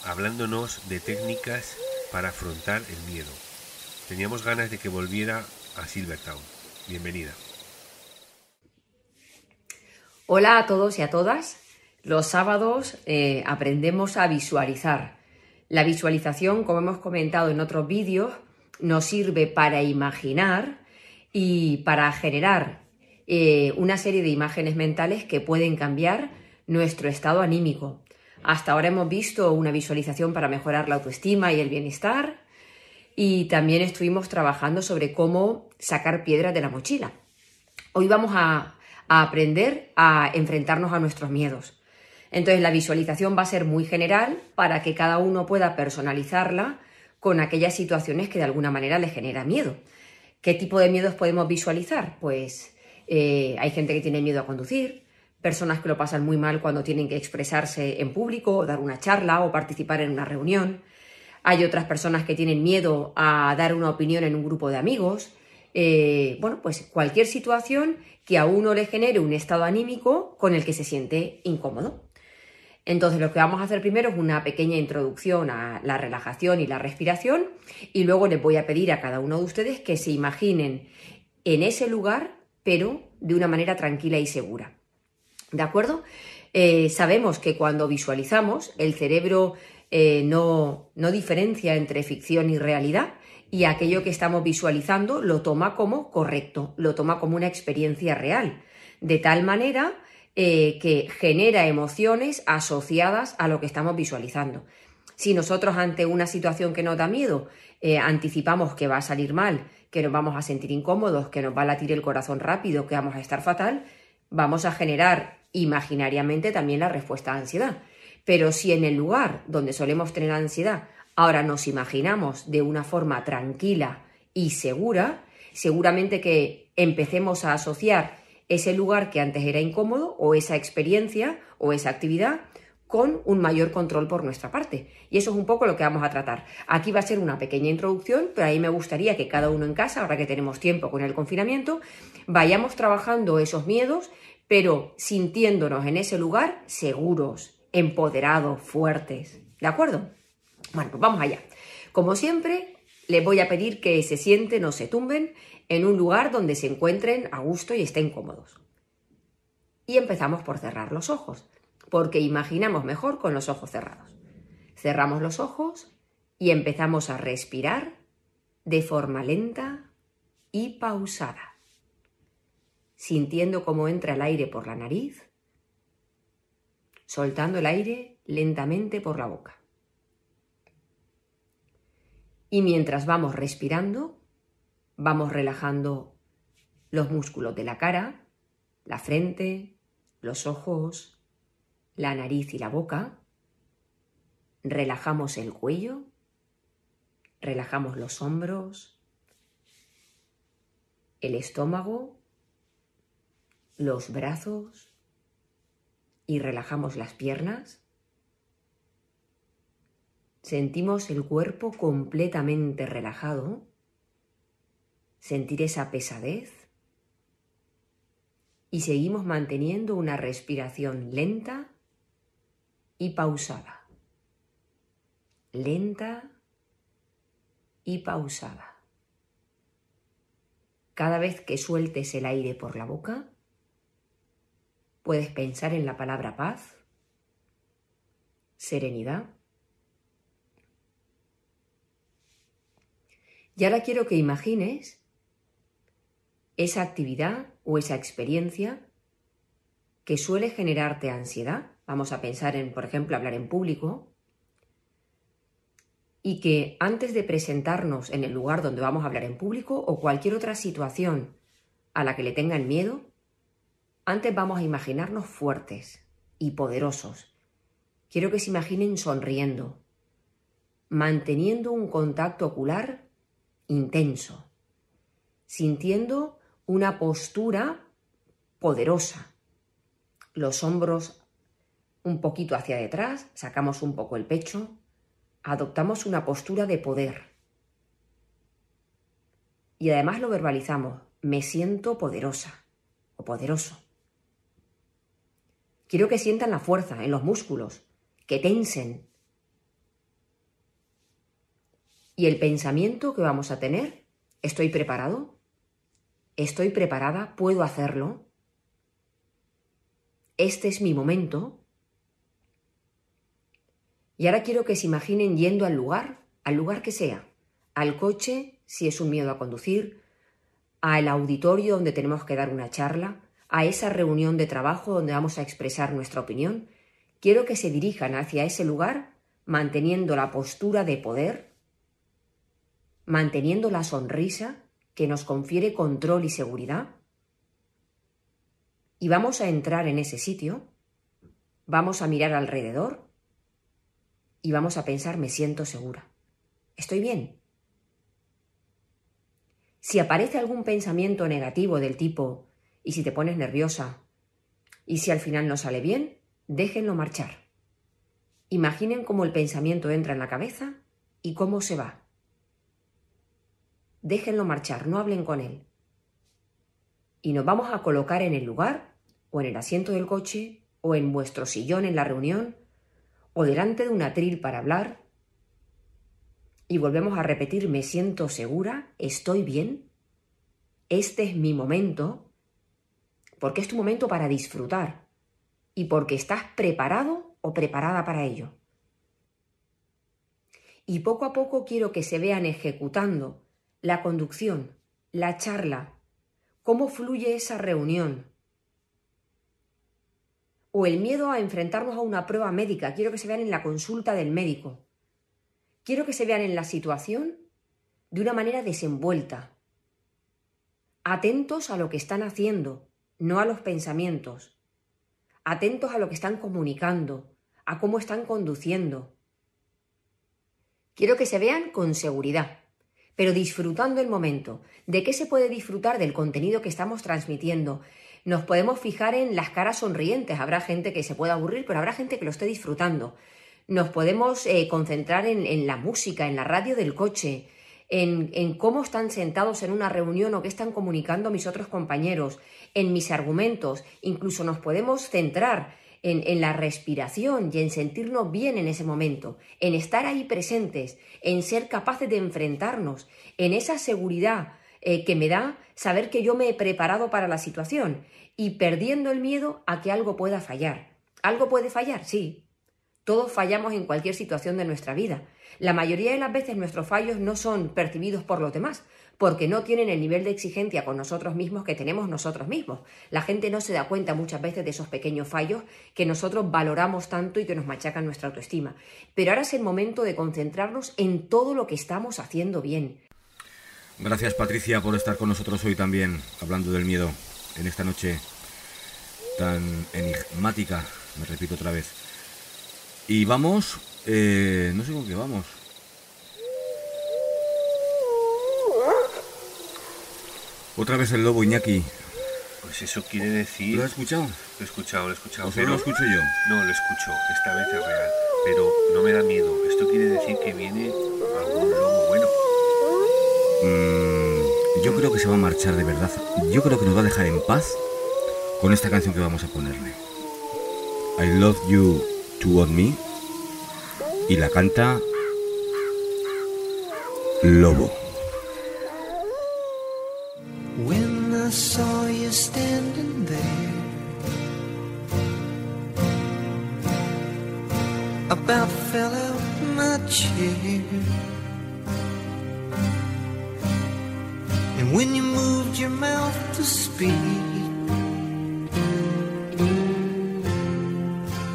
hablándonos de técnicas para afrontar el miedo. Teníamos ganas de que volviera a Silvertown. Bienvenida. Hola a todos y a todas. Los sábados eh, aprendemos a visualizar. La visualización, como hemos comentado en otros vídeos, nos sirve para imaginar y para generar eh, una serie de imágenes mentales que pueden cambiar nuestro estado anímico. Hasta ahora hemos visto una visualización para mejorar la autoestima y el bienestar y también estuvimos trabajando sobre cómo sacar piedras de la mochila. Hoy vamos a, aprender a enfrentarnos a nuestros miedos. Entonces la visualización va a ser muy general para que cada uno pueda personalizarla con aquellas situaciones que de alguna manera le genera miedo. ¿Qué tipo de miedos podemos visualizar? Pues eh, hay gente que tiene miedo a conducir, personas que lo pasan muy mal cuando tienen que expresarse en público, o dar una charla o participar en una reunión. Hay otras personas que tienen miedo a dar una opinión en un grupo de amigos. Eh, bueno, pues cualquier situación que a uno le genere un estado anímico con el que se siente incómodo. Entonces lo que vamos a hacer primero es una pequeña introducción a la relajación y la respiración y luego les voy a pedir a cada uno de ustedes que se imaginen en ese lugar pero de una manera tranquila y segura. ¿De acuerdo? Eh, sabemos que cuando visualizamos el cerebro eh, no, no diferencia entre ficción y realidad y aquello que estamos visualizando lo toma como correcto, lo toma como una experiencia real, de tal manera eh, que genera emociones asociadas a lo que estamos visualizando. Si nosotros ante una situación que nos da miedo anticipamos que va a salir mal que nos vamos a sentir incómodos, que nos va a latir el corazón rápido, que vamos a estar fatal, vamos a generar imaginariamente también la respuesta a ansiedad. Pero si en el lugar donde solemos tener ansiedad ahora nos imaginamos de una forma tranquila y segura, seguramente que empecemos a asociar ese lugar que antes era incómodo o esa experiencia o esa actividad con un mayor control por nuestra parte. Y eso es un poco lo que vamos a tratar. Aquí va a ser una pequeña introducción, pero ahí me gustaría que cada uno en casa, ahora que tenemos tiempo con el confinamiento, vayamos trabajando esos miedos, pero sintiéndonos en ese lugar seguros, empoderados, fuertes. ¿De acuerdo? Bueno, pues vamos allá. Como siempre, les voy a pedir que se sienten o se tumben en un lugar donde se encuentren a gusto y estén cómodos. Y empezamos por cerrar los ojos porque imaginamos mejor con los ojos cerrados. Cerramos los ojos y empezamos a respirar de forma lenta y pausada, sintiendo cómo entra el aire por la nariz, soltando el aire lentamente por la boca. Y mientras vamos respirando, vamos relajando los músculos de la cara, la frente, los ojos, la nariz y la boca, relajamos el cuello, relajamos los hombros, el estómago, los brazos y relajamos las piernas. Sentimos el cuerpo completamente relajado, sentir esa pesadez y seguimos manteniendo una respiración lenta y pausada. Lenta y pausada. Cada vez que sueltes el aire por la boca, puedes pensar en la palabra paz, serenidad. Y ahora quiero que imagines esa actividad o esa experiencia que suele generarte ansiedad vamos a pensar en, por ejemplo, hablar en público, y que antes de presentarnos en el lugar donde vamos a hablar en público o cualquier otra situación a la que le tengan miedo, Antes vamos a imaginarnos fuertes y poderosos. Quiero que se imaginen sonriendo, manteniendo un contacto ocular intenso, sintiendo una postura poderosa, los hombros un poquito hacia detrás, sacamos un poco el pecho, adoptamos una postura de poder. Y además lo verbalizamos, me siento poderosa o poderoso. Quiero que sientan la fuerza en los músculos, que tensen. Y el pensamiento que vamos a tener, ¿estoy preparado? ¿Estoy preparada? ¿Puedo hacerlo? Este es mi momento. Y ahora quiero que se imaginen yendo al lugar, al lugar que sea, al coche, si es un miedo a conducir, al auditorio donde tenemos que dar una charla, a esa reunión de trabajo donde vamos a expresar nuestra opinión. Quiero que se dirijan hacia ese lugar manteniendo la postura de poder, manteniendo la sonrisa que nos confiere control y seguridad. Y vamos a entrar en ese sitio, vamos a mirar alrededor y vamos a pensar me siento segura. ¿Estoy bien? Si aparece algún pensamiento negativo del tipo y si te pones nerviosa y si al final no sale bien, déjenlo marchar. Imaginen cómo el pensamiento entra en la cabeza y cómo se va. Déjenlo marchar, no hablen con él. Y nos vamos a colocar en el lugar, o en el asiento del coche, o en vuestro sillón en la reunión, o delante de un atril para hablar, y volvemos a repetir me siento segura, estoy bien, este es mi momento, porque es tu momento para disfrutar y porque estás preparado o preparada para ello. Y poco a poco quiero que se vean ejecutando la conducción, la charla, cómo fluye esa reunión. O el miedo a enfrentarnos a una prueba médica, quiero que se vean en la consulta del médico. Quiero que se vean en la situación de una manera desenvuelta, atentos a lo que están haciendo, no a los pensamientos, atentos a lo que están comunicando, a cómo están conduciendo. Quiero que se vean con seguridad, pero disfrutando el momento. ¿De qué se puede disfrutar del contenido que estamos transmitiendo? Nos podemos fijar en las caras sonrientes. Habrá gente que se pueda aburrir, pero habrá gente que lo esté disfrutando. Nos podemos eh, concentrar en, en la música, en la radio del coche, en, en, cómo están sentados en una reunión o qué están comunicando mis otros compañeros, en mis argumentos, incluso nos podemos centrar en, en, la respiración y en sentirnos bien en ese momento, en estar ahí presentes, en ser capaces de enfrentarnos, en esa seguridad eh, que me da saber que yo me he preparado para la situación y perdiendo el miedo a que algo pueda fallar. ¿Algo puede fallar? Sí. Todos fallamos en cualquier situación de nuestra vida. La mayoría de las veces nuestros fallos no son percibidos por los demás, porque no tienen el nivel de exigencia con nosotros mismos que tenemos nosotros mismos. La gente no se da cuenta muchas veces de esos pequeños fallos que nosotros valoramos tanto y que nos machacan nuestra autoestima. Pero ahora es el momento de concentrarnos en todo lo que estamos haciendo bien. Gracias Patricia por estar con nosotros hoy también, hablando del miedo, en esta noche tan enigmática, me repito otra vez. Y vamos, eh, no sé con qué vamos. Otra vez el lobo Iñaki. Pues eso quiere decir... ¿Lo has escuchado? Lo he escuchado, lo he escuchado. ¿O solo lo escucho yo? No, lo escucho. Esta vez es real. Pero no me da miedo. Esto quiere decir que viene. Mm, yo creo que se va a marchar de verdad. Yo creo que nos va a dejar en paz con esta canción que vamos a ponerle. I Love You to Want Me. Y la canta Lobo. When I saw you standing there, about fell out my chair. And when you moved your mouth to speak,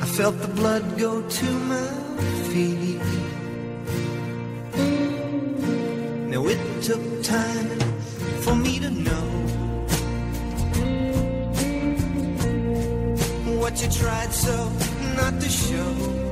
I felt the blood go to my feet. Now it took time for me to know what you tried so not to show.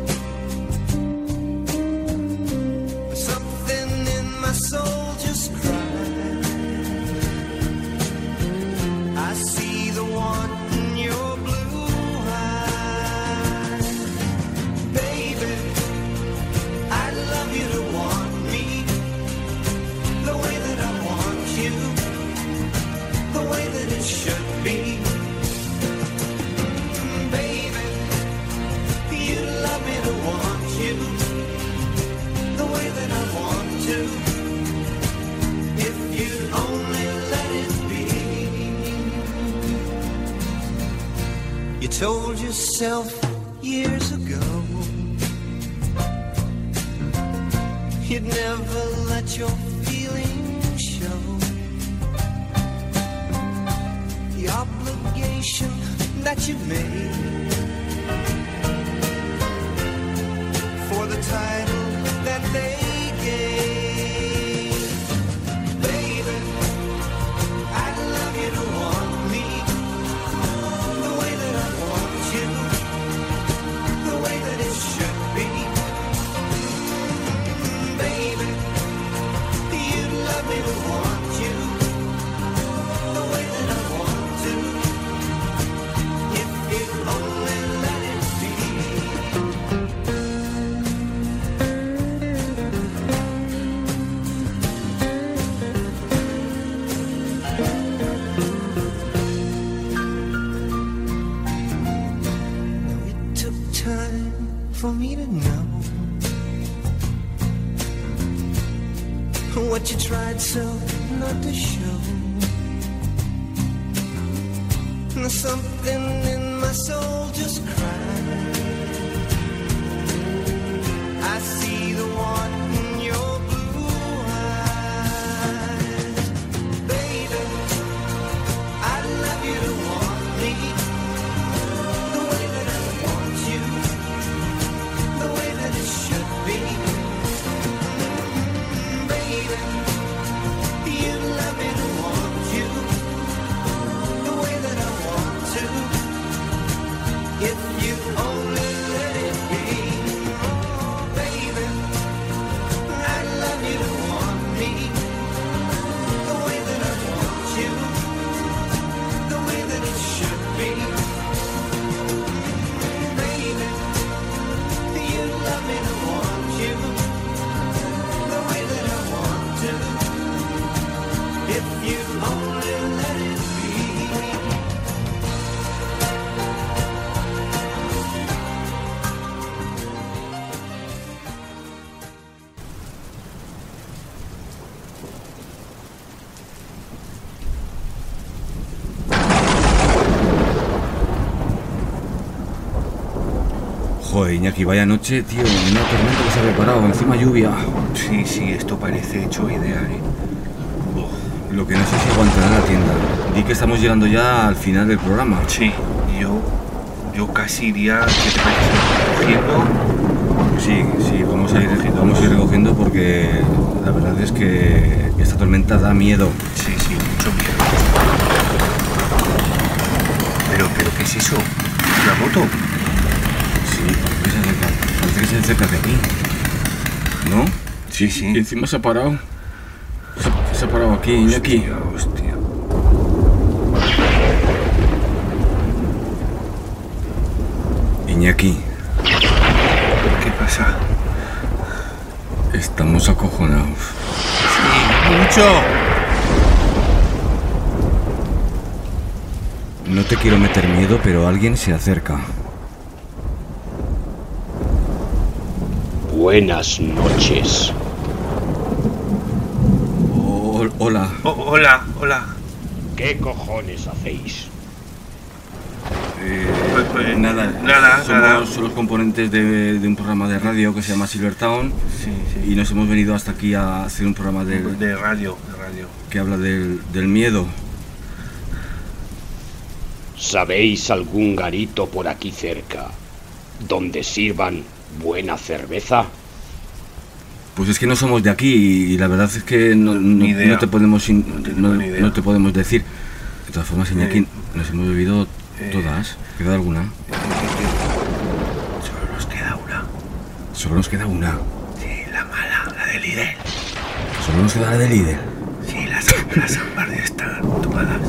Told yourself years ago you'd never let your feelings show. The obligation that you made Joder, Iñaki, vaya noche, tío. Una tormenta que se ha preparado, encima lluvia. Sí, sí, esto parece hecho ideal, ¿eh? Lo que no sé si aguantará la tienda. Di que estamos llegando ya al final del programa. Sí, yo, yo casi iría, ¿qué te parece? Cogiendo. Sí, sí, vamos a ir, vamos a ir recogiendo porque la verdad es que esta tormenta da miedo. Sí, sí, mucho miedo. Pero, pero, ¿qué es eso? ¿Una moto? Sí, parece que se acerca, parece que se acerca de aquí. ¿No? Sí, sí. Y encima se ha parado. Se, se ha parado aquí, Iñaki. Hostia. Iñaki, ¿Qué pasa? estamos acojonados. ¡Mucho! No te quiero meter miedo, pero alguien se acerca. Buenas noches. Oh, hola. hola, hola. ¿Qué cojones hacéis? Eh, nada, nada, somos nada. los componentes de, de un programa de radio que se llama Silver Town y nos hemos venido hasta aquí a hacer un programa de, De radio, de radio. que habla del, del miedo. ¿Sabéis algún garito por aquí cerca donde sirvan buena cerveza? Pues es que no somos de aquí y, la verdad es que no, no- idea. no te podemos in- no, te podemos decir. De todas formas, Iñaki, Eh. nos hemos bebido Todas. ¿Queda alguna? Solo nos queda una. Solo nos queda una. Sí, la mala, la de líder. Solo nos queda la de líder. Sí, las, las ya están tomadas.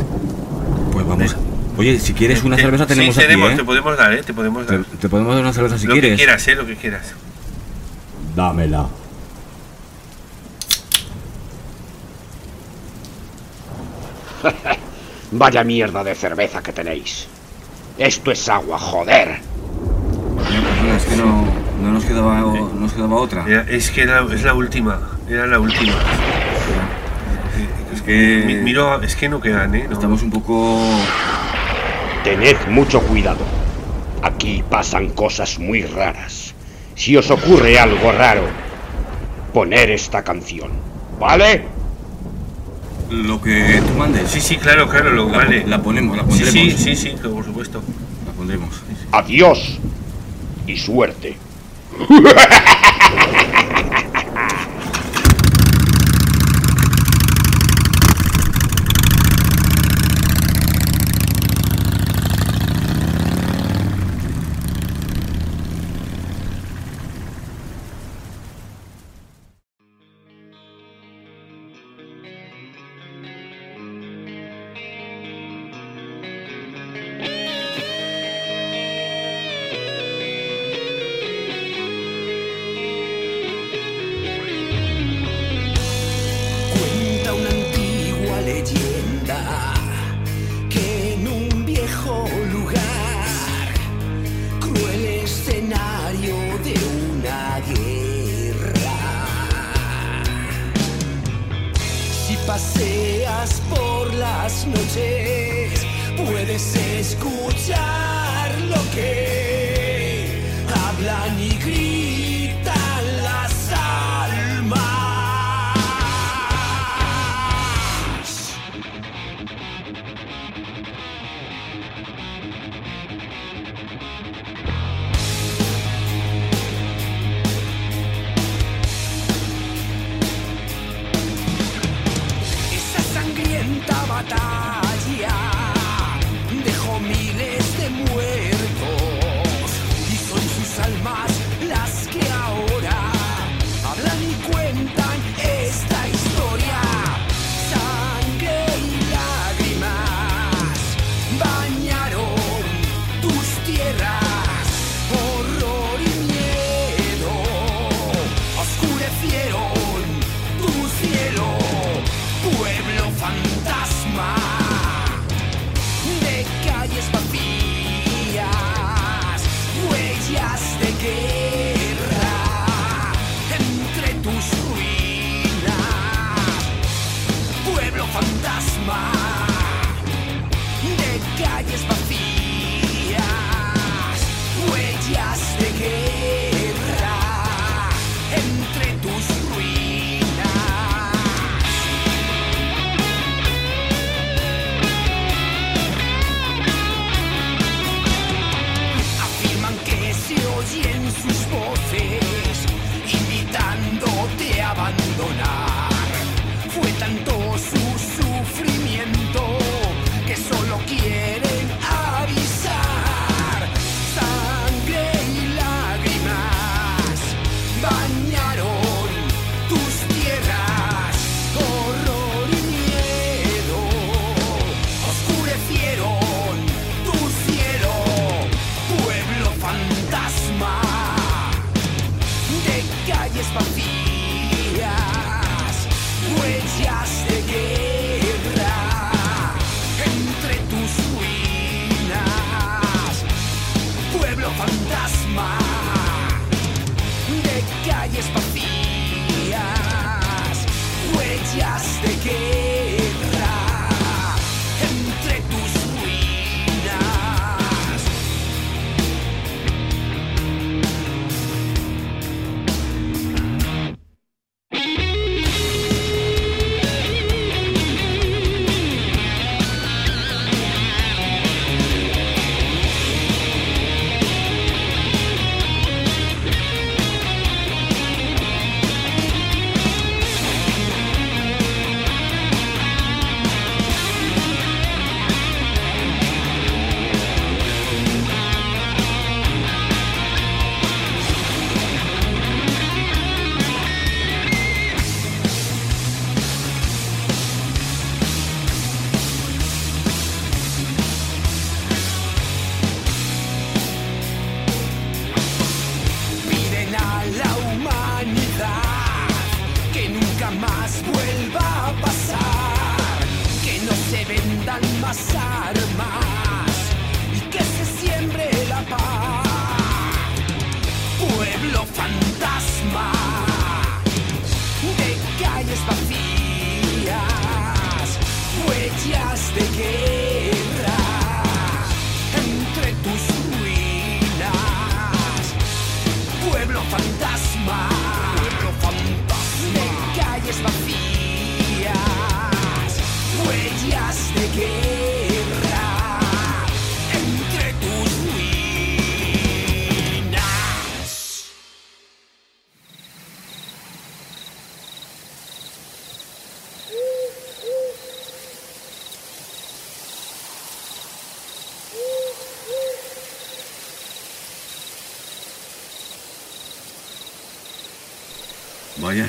Pues vamos. Oye, si quieres una Te- cerveza tenemos sí, tenemos, aquí, te ¿eh? podemos dar, ¿eh? Te podemos dar. te podemos dar una cerveza si lo quieres. que quieras, ¿eh? Lo que quieras. Dámela. Vaya mierda de cerveza que tenéis. Esto es agua, joder. Perdona, es que no, no nos quedaba, no nos quedaba otra. Era- es que era, es la última. Era la última. Es que. Mi- miro, es que no quedan, ¿eh? No. Estamos un poco. Tened mucho cuidado. Aquí pasan cosas muy raras. Si os ocurre algo raro, poner esta canción. ¿Vale? Lo que tú mandes. Sí, sí, claro, claro, lo La, vale. la ponemos, la Sí, pondremos. sí, sí, sí, que por supuesto. La pondremos. Adiós y suerte.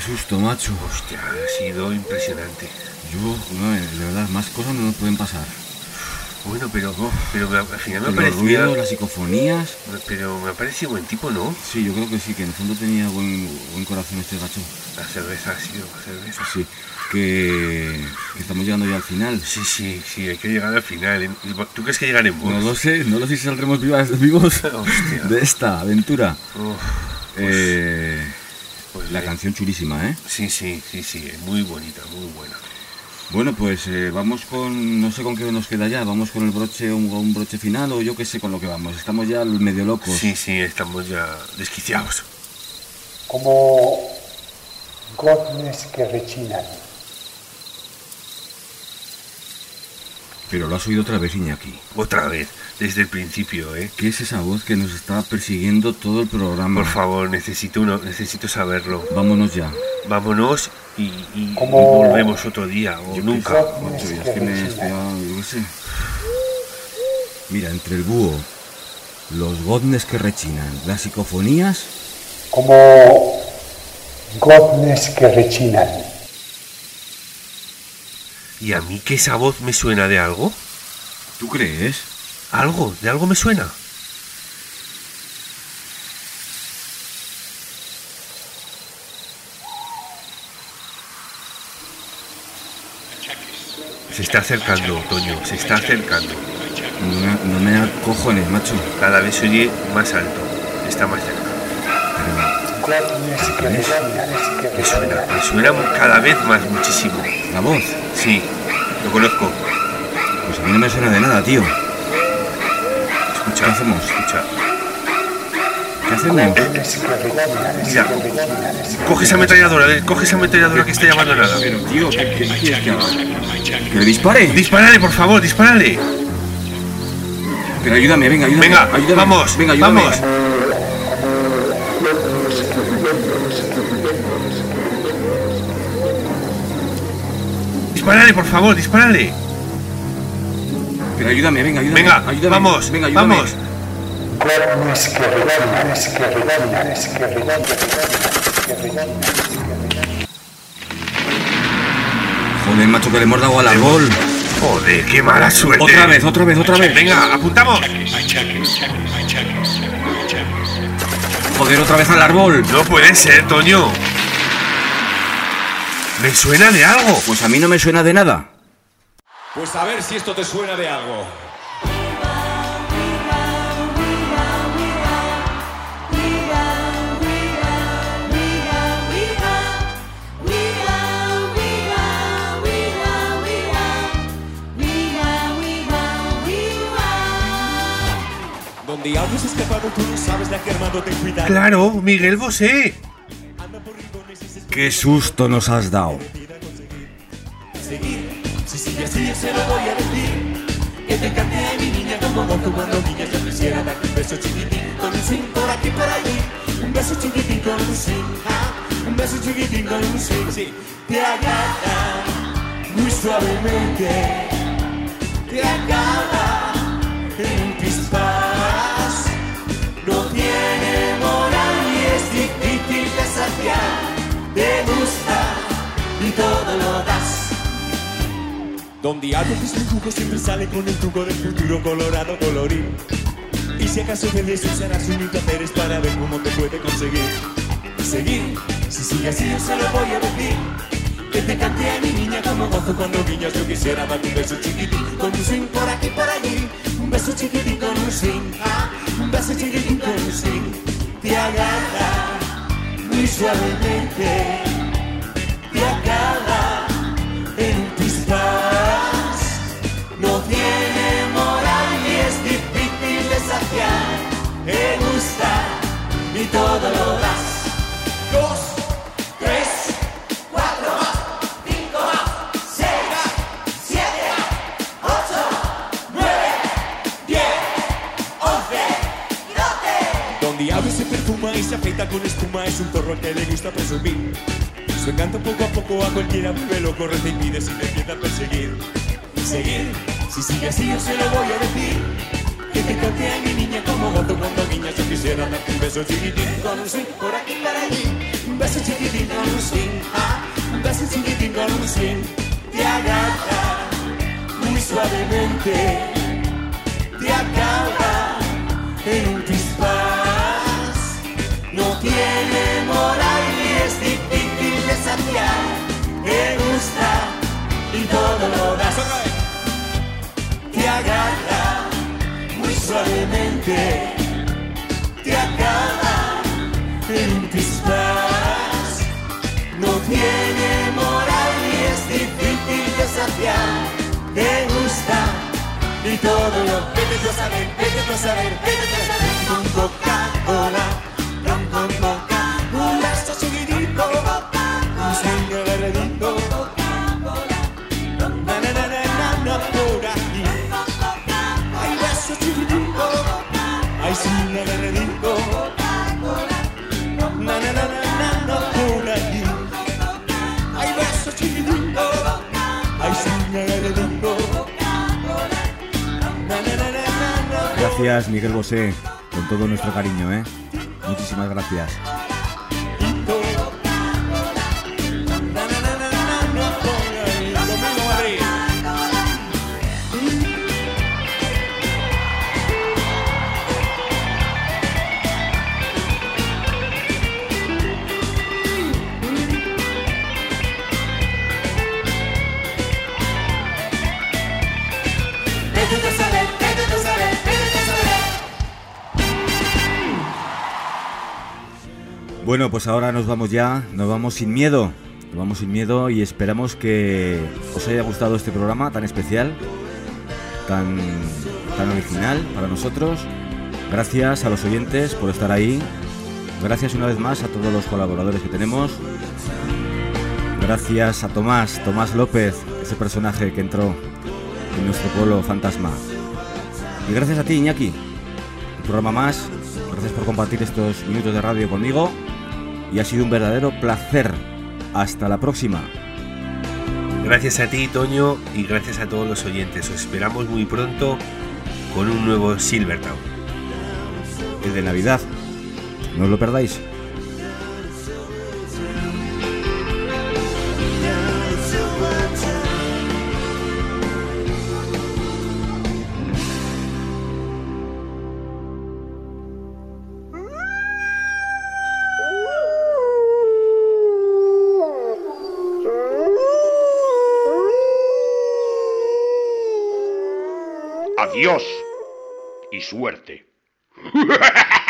susto, macho. Hostia, ha sido impresionante. Yo, no, eh, de verdad, más cosas no nos pueden pasar. Bueno, pero, pero me- al final me Los parecía... ruidos, las psicofonías. Pero me parece buen tipo, ¿no? Sí, yo creo que sí, que en el fondo tenía buen, buen corazón este gacho. La cerveza ha sido la cerveza. Sí, que, que estamos llegando ya al final. Sí, sí, sí, hay que llegar al final. ¿Tú crees que llegaremos? No lo sé, no lo sé si saldremos vivas, vivos Hostia. de esta aventura. Uf, Eh, pues la bien. canción chulísima, ¿eh? Sí, sí, sí, sí, es muy bonita, muy buena. Bueno, pues eh, vamos con, no sé con qué nos queda ya, vamos con el broche, un, un broche final o yo qué sé con lo que vamos. Estamos ya medio locos. Sí, sí, estamos ya desquiciados. como goznes que rechinan. Pero lo has oído otra vez, Iñaki. Otra vez, desde el principio, ¿eh? ¿Qué es esa voz que nos está persiguiendo todo el programa? Por favor, necesito uno, necesito saberlo. Vámonos ya. Vámonos y, y- y Como- volvemos otro día o nunca. Macho, ya es que me estoy, yo qué sé. Mira, entre el búho, los godnes que rechinan, las psicofonías, como goznes que rechinan. ¿Y a mí que esa voz me suena de algo? ¿tú crees? ¿Algo? ¿De algo me suena? Se está acercando, Toño, se está acercando. No me, no me da cojones, macho. Cada vez se oye más alto, está más cerca. Me suena, me suena cada vez más muchísimo. ¿La voz? Sí, lo conozco. Pues a mí no me suena de nada, tío. Escucha, ¿Qué hacemos? Escucha. ¿Qué hacemos? Mira, coge esa ametralladora, coge esa ametralladora que está ya abandonada. Pero, tío, ¿qué, qué quieres que haga? ¿Que le dispare? Dispárale, por favor, dispárale. Pero ayúdame, venga, ayúdame. Venga, ayúdame. vamos, venga, ayúdame. vamos. Dispárale, por favor, dispárale. Pero ayúdame, venga, ayúdame. Venga, ayúdame. vamos, venga, ayúdame. vamos. Joder, macho, que le hemos dado al árbol. Joder, qué mala suerte. Otra vez, otra vez, otra vez. Venga, apuntamos. Joder, otra vez al árbol. No puede ser, Toño. Me suena de algo. Pues a mí no me suena de nada. Pues a ver si esto te suena de algo. Donde algo se escapado, tú no sabes de qué armado ten cuidado. Claro, Miguel Bosé. Qué susto nos has dado. Un beso chiquitín con por aquí por. Un beso chiquitín con un ah, un beso chiquitín con sí. Te agarra muy suavemente, te en Te gusta y todo lo das. Donde algo es un truco siempre sale con el truco del futuro colorado colorín. Y si acaso debes usarás un placeres para ver cómo te puede conseguir. Seguir, si sigue así yo se lo voy a decir. te cante a mi niña como gozo cuando guiñas. Yo quisiera darte un beso chiquitín con un swing por aquí por allí. Un beso chiquitín con un swing, ah, un beso chiquitín con un swing. Te agarra suavemente, te acaba en un pispás. No tiene moral y es difícil de saciar. Me gusta y todo lo se afeita con espuma es un zorro que le gusta presumir. Su encanto poco a poco a cualquiera vuelve loco, reza y pide si le empieza a perseguir. Seguir, si sigue así yo se lo voy a decir. Que te cante a mi niña como gato cuando guiñas Yo quisiera darte un beso chiquitín con un swing por aquí para allí Un beso chiquitín con un swing ah, Un beso chiquitín con un swing Te agarra muy suavemente Te acaba en un pispás Te gusta y todo lo das Te agarra muy suavemente te acaba en pispás. No tiene moral y es difícil de saciar. Te gusta y todo lo vete tú a saber, vete tú a saber, vete tú a saber. Con Coca-Cola, ron con coca, Gracias, Miguel Bosé, con todo nuestro cariño, ¿eh? Muchísimas gracias. Bueno, pues ahora nos vamos ya, nos vamos sin miedo, vamos sin miedo y esperamos que os haya gustado este programa tan especial, tan, tan original para nosotros. Gracias a los oyentes por estar ahí. Gracias una vez más a todos los colaboradores que tenemos. Gracias a Tomás, Tomás López, ese personaje que entró en nuestro pueblo fantasma. Y gracias a ti, Iñaki, un programa más. Gracias por compartir estos minutos de radio conmigo. Y ha sido un verdadero placer. Hasta la próxima. Gracias a ti, Toño, y gracias a todos los oyentes. Os esperamos muy pronto con un nuevo Silvertown. El de Navidad. No os lo perdáis. Adiós y suerte.